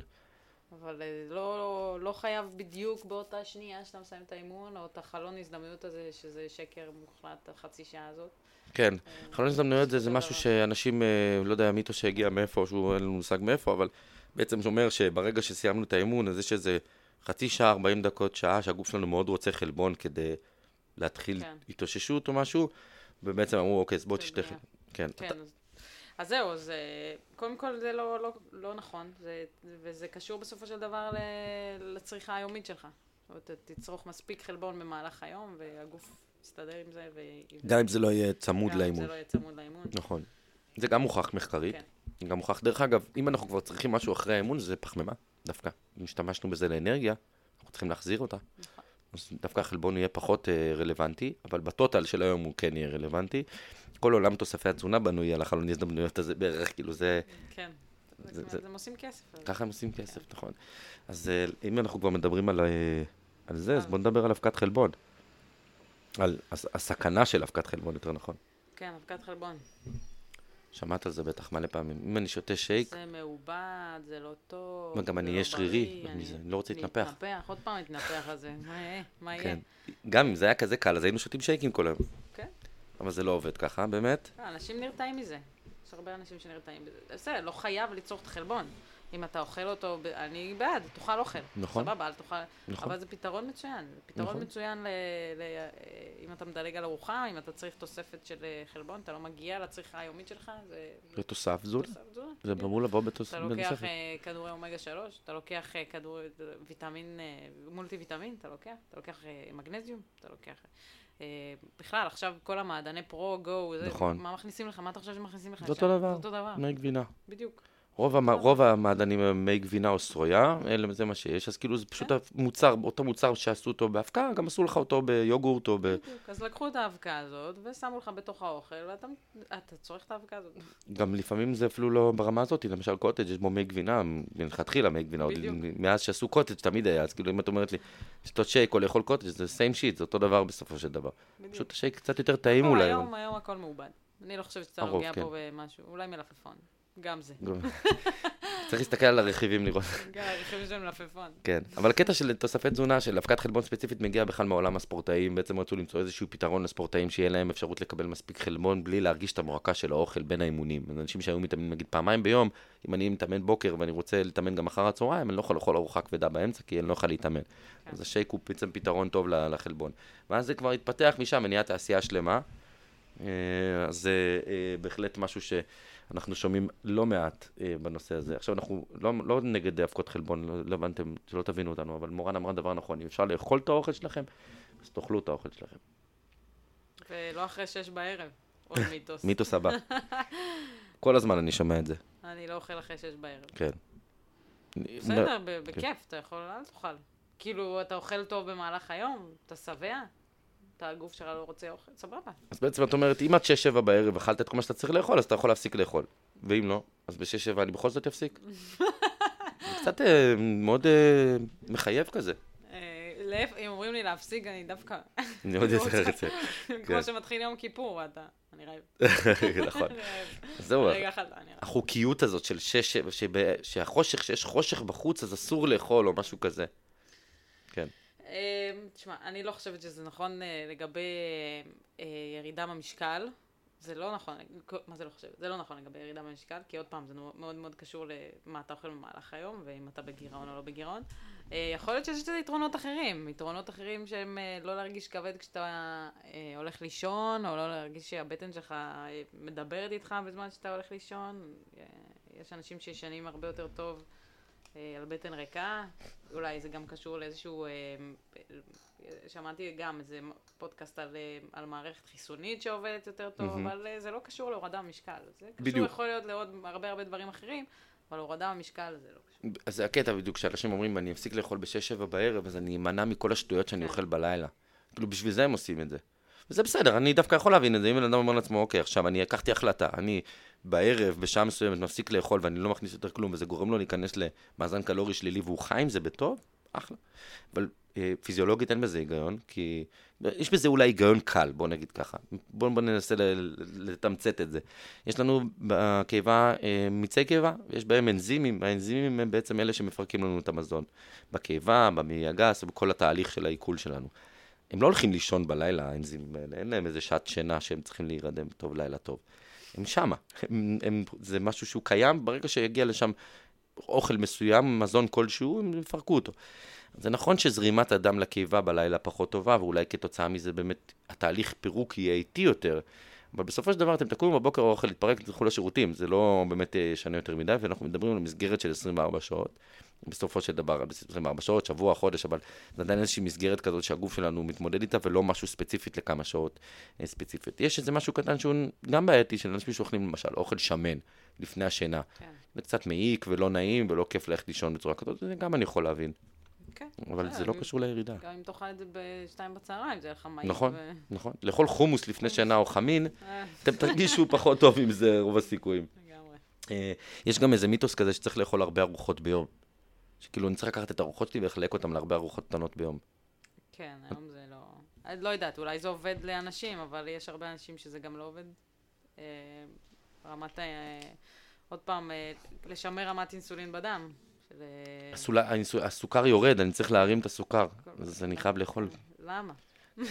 אבל אה, לא, לא חייב בדיוק באותה שנייה שאתה מסיים את האימון, או את החלון הזדמנויות הזה, שזה שקר מוחלט, החצי שעה הזאת. כן, חלון הזדמנויות זה, זה. משהו שאנשים, אה, לא יודע, מיתוס שהגיע מאיפה, שהוא אין לנו מושג מאיפה, אבל בעצם אומר שברגע שסיימנו את האימון, אז יש איזה חצי שעה, 40 דקות, שעה, שהגוף שלנו מאוד רוצה חלבון כדי להתחיל כן. התאוששות או משהו, ובעצם אמרו, אוקיי, אז בוא זה תשתה. כן, כן, אתה- אז, אז זהו, אז אה, קודם כל זה לא, לא, לא נכון, זה, וזה קשור בסופו של דבר ל, לצריכה היומית שלך. זאת אומרת, תצרוך מספיק חלבון במהלך היום, והגוף יסתדר עם זה, ו... גם אם זה לא יהיה צמוד גם אם לאימון. זה לא יהיה צמוד לאימון. נכון. זה גם מוכח מחקרית. כן. גם מוכח, דרך אגב, אם אנחנו כבר צריכים משהו אחרי האימון, זה פחמימה, דווקא. אם השתמשנו בזה לאנרגיה, אנחנו צריכים להחזיר אותה. נכון. אז דווקא החלבון יהיה פחות אה, רלוונטי, אבל בטוטל של היום הוא כן יהיה רלוונטי. כל עולם תוספי התזונה בנוי על החלון הזדמנויות הזה בערך, כאילו זה, כן. זה- זה, זה- זה, הם עושים כסף. ככה הם עושים כסף, נכון. אז אה, אם אנחנו כבר מדברים על, אה, על זה, אז אה. בואו נדבר על אבקת חלבון. על הסכנה של אבקת חלבון, יותר נכון. כן, אבקת חלבון. שמעת על זה בטח מלא פעמים. אם אני שותה שייק... זה מעובד, זה לא טוב, וגם אני לא אהיה שרירי, בריא, אני לא רוצה להתנפח. להתנפח, עוד פעם להתנפח על זה. מה יהיה? מה יהיה? כן. גם אם זה היה כזה קל, אז היינו שותים שייקים כל היום. כן. אבל זה לא עובד ככה, באמת. לא, אנשים נרתעים מזה. יש הרבה אנשים שנרתעים בזה. בסדר, לא חייב לצרוך את החלבון. אם אתה אוכל אותו, אני בעד, תאכל אוכל. נכון. סבבה, אל תאכל. נכון. אבל זה פתרון מצוין. זה פתרון נכון. מצוין ל... ל... אם אתה מדלג על ארוחה, אם אתה צריך תוספת של אה, חלבון, אתה לא מגיע לצריכה היומית שלך, זה... זה תוסף זול. זה כן. אמור לבוא בתוס- אתה לוקח בתוספת. אה, כדורי אומגה 3, אתה לוקח אה, כדור ויטמין, אה, מולטי ויטמין, אתה לוקח, אתה לוקח אה, מגנזיום, אתה לוקח... אה, בכלל, עכשיו כל המעדני פרו, גו, זה, נכון. מה מכניסים לך? מה אתה חושב שמכניסים לך? זה? אותו דבר. זה אותו דבר, מי גבינה. בדיוק. רוב, המ... רוב המעדנים הם מי גבינה או סטרויה, זה מה שיש, אז כאילו זה פשוט כן. המוצר, אותו מוצר שעשו אותו באבקה, גם עשו לך אותו ביוגורט או ב... בדיוק. אז לקחו את האבקה הזאת ושמו לך בתוך האוכל, ואתה אתה צורך את האבקה הזאת. גם לפעמים זה אפילו לא ברמה הזאת, למשל קוטג' יש בו מי גבינה, מלכתחילה מי גבינה, עוד. מאז שעשו קוטג' תמיד היה, אז כאילו אם את אומרת לי, לשתות שייק או לאכול קוטג' זה same shit, זה אותו דבר בסופו של דבר. בדיוק. פשוט השייק קצת יותר טעים אולי. היום, היום הכל מעובד. אני לא חושבת שאתה נוגע. פה במשהו, אולי מלפפון. גם זה. צריך להסתכל על הרכיבים לראות. גם הרכיבים של מלפפון. כן, אבל הקטע של תוספי תזונה, של אבקת חלבון ספציפית, מגיע בכלל מעולם הספורטאים. בעצם רצו למצוא איזשהו פתרון לספורטאים, שיהיה להם אפשרות לקבל מספיק חלבון, בלי להרגיש את המועקה של האוכל בין האימונים. אנשים שהיו מתאמנים נגיד פעמיים ביום, אם אני מתאמן בוקר ואני רוצה להתאמן גם אחר הצהריים, אני לא יכול לאכול ארוחה כבדה באמצע, כי אני לא יכול להתאמן. כן. אז השייק הוא בעצם פתרון טוב לחלבון. ואז זה כבר התפתח משם, ונהיה תעשייה שלמה. אה, אז זה אה, בהחלט משהו שאנחנו שומעים לא מעט אה, בנושא הזה. עכשיו, אנחנו לא, לא נגד אבקות חלבון, לא, לא הבנתם, שלא תבינו אותנו, אבל מורן אמרה דבר נכון, אם אפשר לאכול את האוכל שלכם, אז תאכלו את האוכל שלכם. ולא אחרי שש בערב. עוד מיתוס. מיתוס הבא. כל הזמן אני שומע את זה, אני לא אוכל אחרי שש בערב. כן. בסדר, בכיף, אתה יכול, אל תאכל. כאילו, אתה אוכל טוב במהלך היום, אתה שבע, אתה הגוף שלך לא רוצה אוכל, סבבה. אז בעצם את אומרת, אם עד 6-7 בערב אכלת את כל מה שאתה צריך לאכול, אז אתה יכול להפסיק לאכול. ואם לא, אז ב-6-7 אני בכל זאת אפסיק. זה קצת אה, מאוד אה, מחייב כזה. אה, אם אומרים לי להפסיק, אני דווקא... אני עוד יותר רוצה. כמו כן. שמתחיל יום כיפור, אתה... אני רעב. נכון. זהו. החוקיות הזאת של שש, שהחושך, שיש חושך בחוץ, אז אסור לאכול או משהו כזה. אה, תשמע, אני לא חושבת שזה נכון אה, לגבי אה, ירידה במשקל. זה לא נכון, מה זה לא חושבת? זה לא נכון לגבי ירידה במשקל, כי עוד פעם, זה מאוד מאוד קשור למה אתה אוכל במהלך היום, ואם אתה בגירעון או לא בגירעון. אה, יכול להיות שיש לזה יתרונות אחרים, יתרונות אחרים שהם לא להרגיש כבד כשאתה הולך לישון, או לא להרגיש שהבטן שלך מדברת איתך בזמן שאתה הולך לישון. יש אנשים שישנים הרבה יותר טוב על בטן ריקה, אולי זה גם קשור לאיזשהו, אה, אה, שמעתי גם איזה פודקאסט על, אה, על מערכת חיסונית שעובדת יותר טוב, מהמם. אבל אה, זה לא קשור להורדה במשקל. זה קשור, בדיוק. יכול להיות לעוד הרבה הרבה דברים אחרים, אבל הורדה במשקל זה לא קשור. אז זה הקטע בדיוק, שאנשים אומרים, אני אפסיק לאכול ב-6-7 בערב, אז אני אמנע מכל השטויות שאני כן. אוכל בלילה. כאילו, בשביל זה הם עושים את זה. וזה בסדר, אני דווקא יכול להבין את זה. אם בן אדם אומר לעצמו, אוקיי, עכשיו אני לקחתי החלטה, אני בערב, בשעה מסוימת, מפסיק לאכול ואני לא מכניס יותר כלום, וזה גורם לו להיכנס למאזן קלורי שלילי והוא חי עם זה בטוב, אחלה. אבל אה, פיזיולוגית אין בזה היגיון, כי יש בזה אולי היגיון קל, בוא נגיד ככה. בוא, בוא ננסה ל- לתמצת את זה. יש לנו בקיבה אה, מיצי קיבה, יש בהם אנזימים, האנזימים הם בעצם אלה שמפרקים לנו את המזון. בקיבה, במעי הגס, ובכל התהליך של העיכול שלנו. הם לא הולכים לישון בלילה, האנזימים האלה, אין להם איזה שעת שינה שהם צריכים להירדם טוב, לילה טוב. הם שמה, הם, הם, זה משהו שהוא קיים, ברגע שיגיע לשם אוכל מסוים, מזון כלשהו, הם יפרקו אותו. זה נכון שזרימת הדם לקיבה בלילה פחות טובה, ואולי כתוצאה מזה באמת התהליך פירוק יהיה איטי יותר, אבל בסופו של דבר אתם תקומו בבוקר, האוכל יתפרק, תלכו לשירותים, זה לא באמת אה, ישנה יותר מדי, ואנחנו מדברים על מסגרת של 24 שעות. בסופו של דבר, על בסיס 24 שעות, שבוע, חודש, אבל זה עדיין איזושהי מסגרת כזאת שהגוף שלנו מתמודד איתה, ולא משהו ספציפית לכמה שעות אה, ספציפית. יש איזה משהו קטן שהוא גם בעייתי, של אנשים שאוכלים למשל אוכל שמן לפני השינה. כן. זה קצת מעיק ולא נעים ולא כיף ללכת לישון בצורה כזאת, זה גם אני יכול להבין. כן. אבל זה לא קשור לירידה. גם אם תאכל את זה בשתיים בצהריים, זה יהיה לך מהיר. נכון, נכון. לאכול חומוס לפני שינה או חמין, אתם תרגישו פחות טוב עם זה, רוב הסיכויים. אה, יש גם איזה מיתוס כזה שצריך לאכול הרבה ארוחות ביום. שכאילו אני צריך לקחת את הארוחות שלי ולחלק אותן להרבה ארוחות קטנות ביום. כן, היום זה לא... אני לא יודעת, אולי זה עובד לאנשים, אבל יש הרבה אנשים שזה גם לא עובד. אה, רמת, ה... עוד פעם, אה, לשמר רמת אינסולין בדם. אה, הסוכר יורד, אני צריך להרים את הסוכר, אז אני חייב לאכול. למה?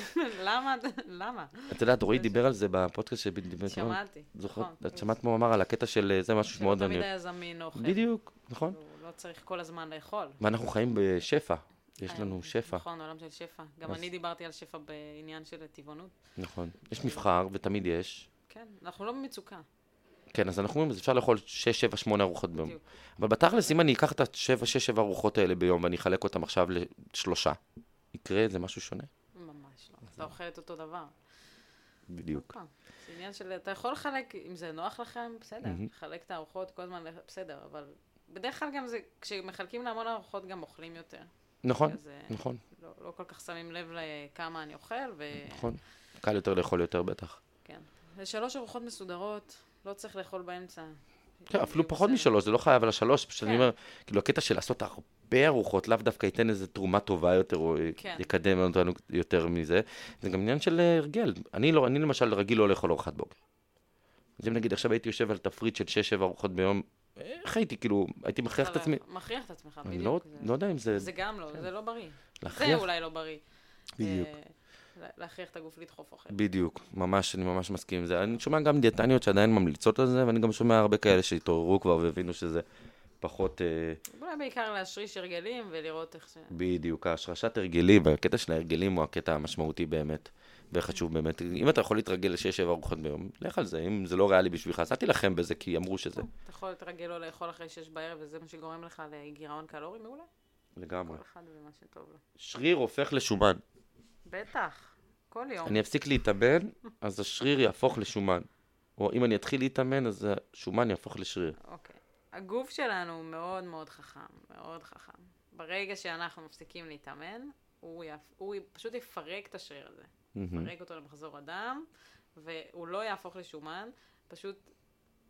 למה? למה? את יודעת, רועי דיבר על זה בפודקאסט שדיבר, שמעתי. זוכרת, נכון. את שמעת מה הוא אמר על הקטע של אה, זה משהו שמאוד תמיד מעניין. היה זמין אוכל. בדיוק, נכון. לא צריך כל הזמן לאכול. ואנחנו חיים בשפע, יש לנו אה, שפע, נכון, עולם של שפע. גם אז- אני דיברתי על שפע בעניין של טבעונות. נכון. יש מבחר, ותמיד יש. כן, אנחנו לא במצוקה. כן, אז אנחנו אומרים, אז אפשר לאכול 6, 7, 8 ארוחות ביום. בדיוק. אבל בתכלס, אם אני אקח את ה-7, 6, 7 ארוחות האלה ביום ואני אחלק אותן עכשיו לשלושה, יקרה איזה משהו שונה? ממש לא. אתה אוכל את אותו דבר. בדיוק. פעם, זה עניין של, אתה יכול לחלק, אם זה נוח לכם, בסדר. לחלק את הארוחות כל הזמן, בסדר, אבל בדרך כלל גם זה, כשמחלקים להמון ארוחות גם אוכלים יותר. נכון, אה, נכון, לא, לא כל כך שמים לב לכמה אני אוכל, וכן. נכון. קל יותר לאכול יותר בטח. זה שלוש ארוחות מסודרות, לא צריך לאכול באמצע. כן, אפילו פחות. משלוש, זה לא חייב על השלוש, פשוט אני כן. אומר, כאילו, הקטע של לעשות הרבה ארוחות, לאו דווקא ייתן איזה תרומה טובה יותר, או כן. יקדם אותנו יותר מזה. זה גם עניין של אה, הרגל. אני לא, אני למשל רגיל לא לאכול ארוחת בוקר. אז אם נגיד עכשיו הייתי יושב על תפריט של שש-שבע ארוחות ביום, איך הייתי, כאילו, הייתי מכריח את עצמי. מכריח את עצמך, בדיוק. לא, זה- לא יודע אם זה... זה גם לא, זה לא בריא. זה להכריח, אולי לא בריא. בדיוק. אה, לה- להכריח את הגוף לדחוף אוכל. בדיוק, ממש, אני ממש מסכים עם זה. אני שומע גם דיאטניות שעדיין ממליצות על זה, ואני גם שומע הרבה כאלה שהתעוררו כבר והבינו שזה פחות... אה, אולי בעיקר להשריש הרגלים ולראות איך ש... בדיוק, השרשת הרגלים, והקטע של ההרגלים הוא הקטע המשמעותי באמת, וחשוב באמת. אם אתה יכול להתרגל לשש-שבע ארוחות ביום, לך על זה. אם זה לא ריאלי בשבילך, אז אל תילחם בזה, כי אמרו שזה. אתה יכול להתרגל לא לאכול אחרי שש בערב, וזה מה שגורם לך לגירעון קלורי מעולה? לגמרי. כל אחד ומה שטוב לו. שריר הופך לשומן. בטח, כל יום. אני אפסיק להתאמן, אז השריר יהפוך לשומן. או אם אני אתחיל להתאמן, אז השומן יהפוך לשריר. אוקיי. הגוף שלנו הוא מאוד מאוד חכם, מאוד חכם. ברגע שאנחנו מפסיקים להתאמן, הוא, יפ... הוא פשוט יפרק את השריר הזה. מהמם. יפרק אותו למחזור הדם, והוא לא יהפוך לשומן, פשוט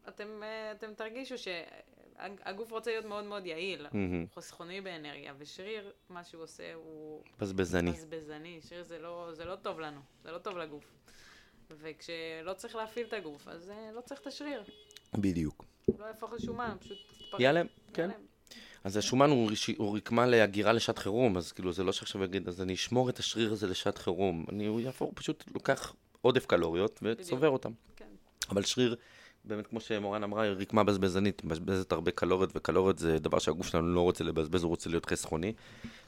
אתם, אה, אתם תרגישו שהגוף רוצה להיות מאוד מאוד יעיל, מהמם. חסכוני באנרגיה, ושריר, מה שהוא עושה הוא בזבזני. בזבזני, שריר זה לא, זה לא טוב לנו, זה לא טוב לגוף. וכשלא צריך להפעיל את הגוף, אז אה, לא צריך את השריר. בדיוק. לא יהפוך לשומן, פשוט. ייעלם, כן. ייעלם. אז השומן הוא, הוא רקמה להגירה לשעת חירום, אז כאילו זה לא שעכשיו יגיד, אז אני אשמור את השריר הזה לשעת חירום. אני, הוא הוא פשוט לוקח עודף קלוריות וצובר אותם. כן. אבל שריר, באמת כמו שמורן אמרה, היא רקמה בזבזנית, מבזבזת הרבה קלוריות, וקלוריות זה דבר שהגוף שלנו לא רוצה לבזבז, הוא רוצה להיות חסכוני.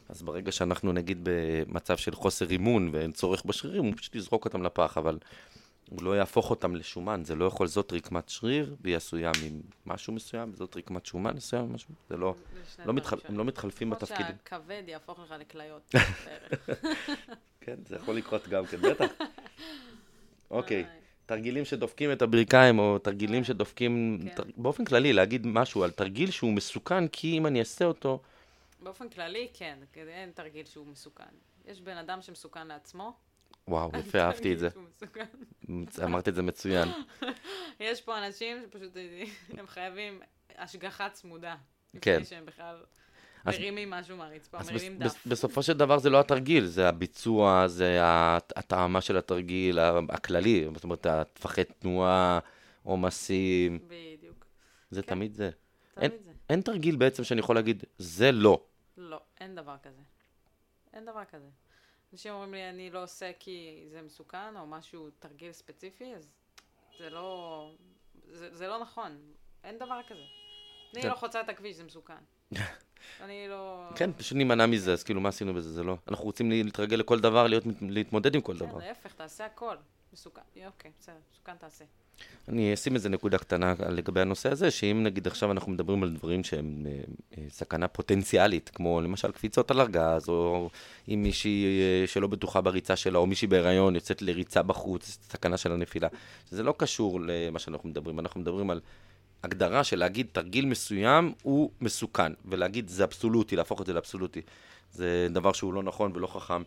אז ברגע שאנחנו נגיד במצב של חוסר אימון ואין צורך בשרירים, הוא פשוט יזרוק אותם לפח, אבל הוא לא יהפוך אותם לשומן, זה לא יכול, זאת רקמת שריר, והיא עשויה ממשהו מסוים, וזאת רקמת שומן מסוים, משהו, זה לא, לא מתחל. הם לא מתחלפים בתפקידים. שהכבד יהפוך לך לכליות, בערך. כן, זה יכול לקרות גם כן, בטח. אוקיי. תרגילים שדופקים את הברכיים, או תרגילים שדופקים, כן. תר- באופן כללי, להגיד משהו על תרגיל שהוא מסוכן, כי אם אני אעשה אותו, באופן כללי, כן, כדי- אין תרגיל שהוא מסוכן. יש בן אדם שמסוכן לעצמו. וואו, יפה, אהבתי את זה. אמרת את זה מצוין. יש פה אנשים שפשוט אה, הם חייבים השגחה צמודה. כן. לפני שהם בכלל מרימים משהו מהרצפה, מרימים דף. בס- בסופו של דבר זה לא התרגיל, זה הביצוע, זה הט- הטעמה של התרגיל הכללי, זאת אומרת, הטווחי תנועה, עומסים, בדיוק. זה כן. תמיד זה. תמיד זה. אין תרגיל בעצם שאני יכול להגיד, זה לא. לא, אין דבר כזה. אין דבר כזה. אנשים אומרים לי, אני לא עושה כי זה מסוכן, או משהו, תרגיל ספציפי, אז זה לא... זה, זה לא נכון. אין דבר כזה. אני כן. לא חוצה את הכביש, זה מסוכן. אני לא... כן, פשוט נימנע מזה, אז כאילו, מה עשינו בזה? זה לא. אנחנו רוצים להתרגל לכל דבר, להיות, להתמודד עם כל כן, דבר. להפך, תעשה הכל. מסוכן. אוקיי, בסדר, מסוכן תעשה. אני אשים איזה נקודה קטנה לגבי הנושא הזה, שאם נגיד עכשיו אנחנו מדברים על דברים שהם אה, אה, סכנה פוטנציאלית, כמו למשל קפיצות על ארגז, או אם מישהי אה, שלא בטוחה בריצה שלה, או מישהי בהיריון יוצאת לריצה בחוץ, סכנה של הנפילה. זה לא קשור למה שאנחנו מדברים, אנחנו מדברים על הגדרה של להגיד תרגיל מסוים הוא מסוכן, ולהגיד זה אבסולוטי, להפוך את זה לאבסולוטי. זה דבר שהוא לא נכון ולא חכם.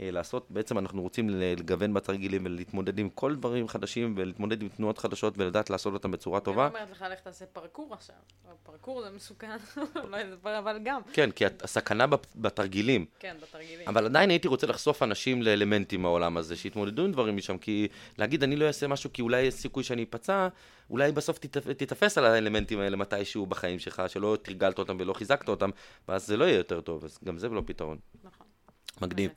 אה, לעשות, בעצם אנחנו רוצים לגוון בתרגילים ולהתמודד עם כל דברים חדשים ולהתמודד עם תנועות חדשות ולדעת לעשות אותם בצורה טובה. אני אומרת לך, לך תעשה פרקור עכשיו. פרקור זה מסוכן, אבל גם. כן, כי הסכנה בתרגילים. כן, בתרגילים. אבל עדיין הייתי רוצה לחשוף אנשים לאלמנטים מהעולם הזה, שיתמודדו עם דברים משם, כי להגיד אני לא אעשה משהו כי אולי יש סיכוי שאני אפצע, אולי בסוף תיתפס על האלמנטים האלה מתישהו בחיים שלך, שלא תרגלת אותם ולא חיזקת אותם, ואז זה לא יהיה יותר טוב, אז גם זה לא פתרון. נכון. מגניב.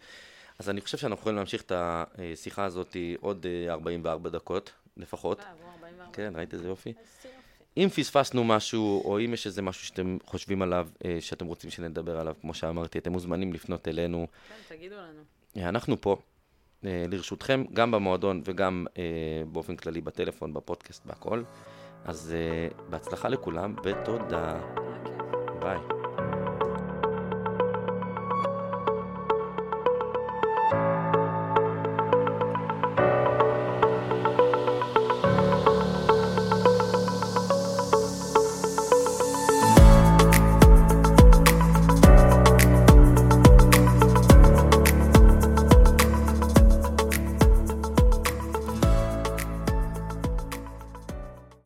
אז אני חושב שאנחנו יכולים להמשיך את השיחה הזאת עוד 44 דקות לפחות. כן, ראית איזה יופי? אם פספסנו משהו, או אם יש איזה משהו שאתם חושבים עליו, שאתם רוצים שנדבר עליו, כמו שאמרתי, אתם מוזמנים לפנות אלינו. כן, תגידו לנו. אנחנו פה, לרשותכם, גם במועדון וגם באופן כללי בטלפון, בפודקאסט, בהכל. אז בהצלחה לכולם, ותודה.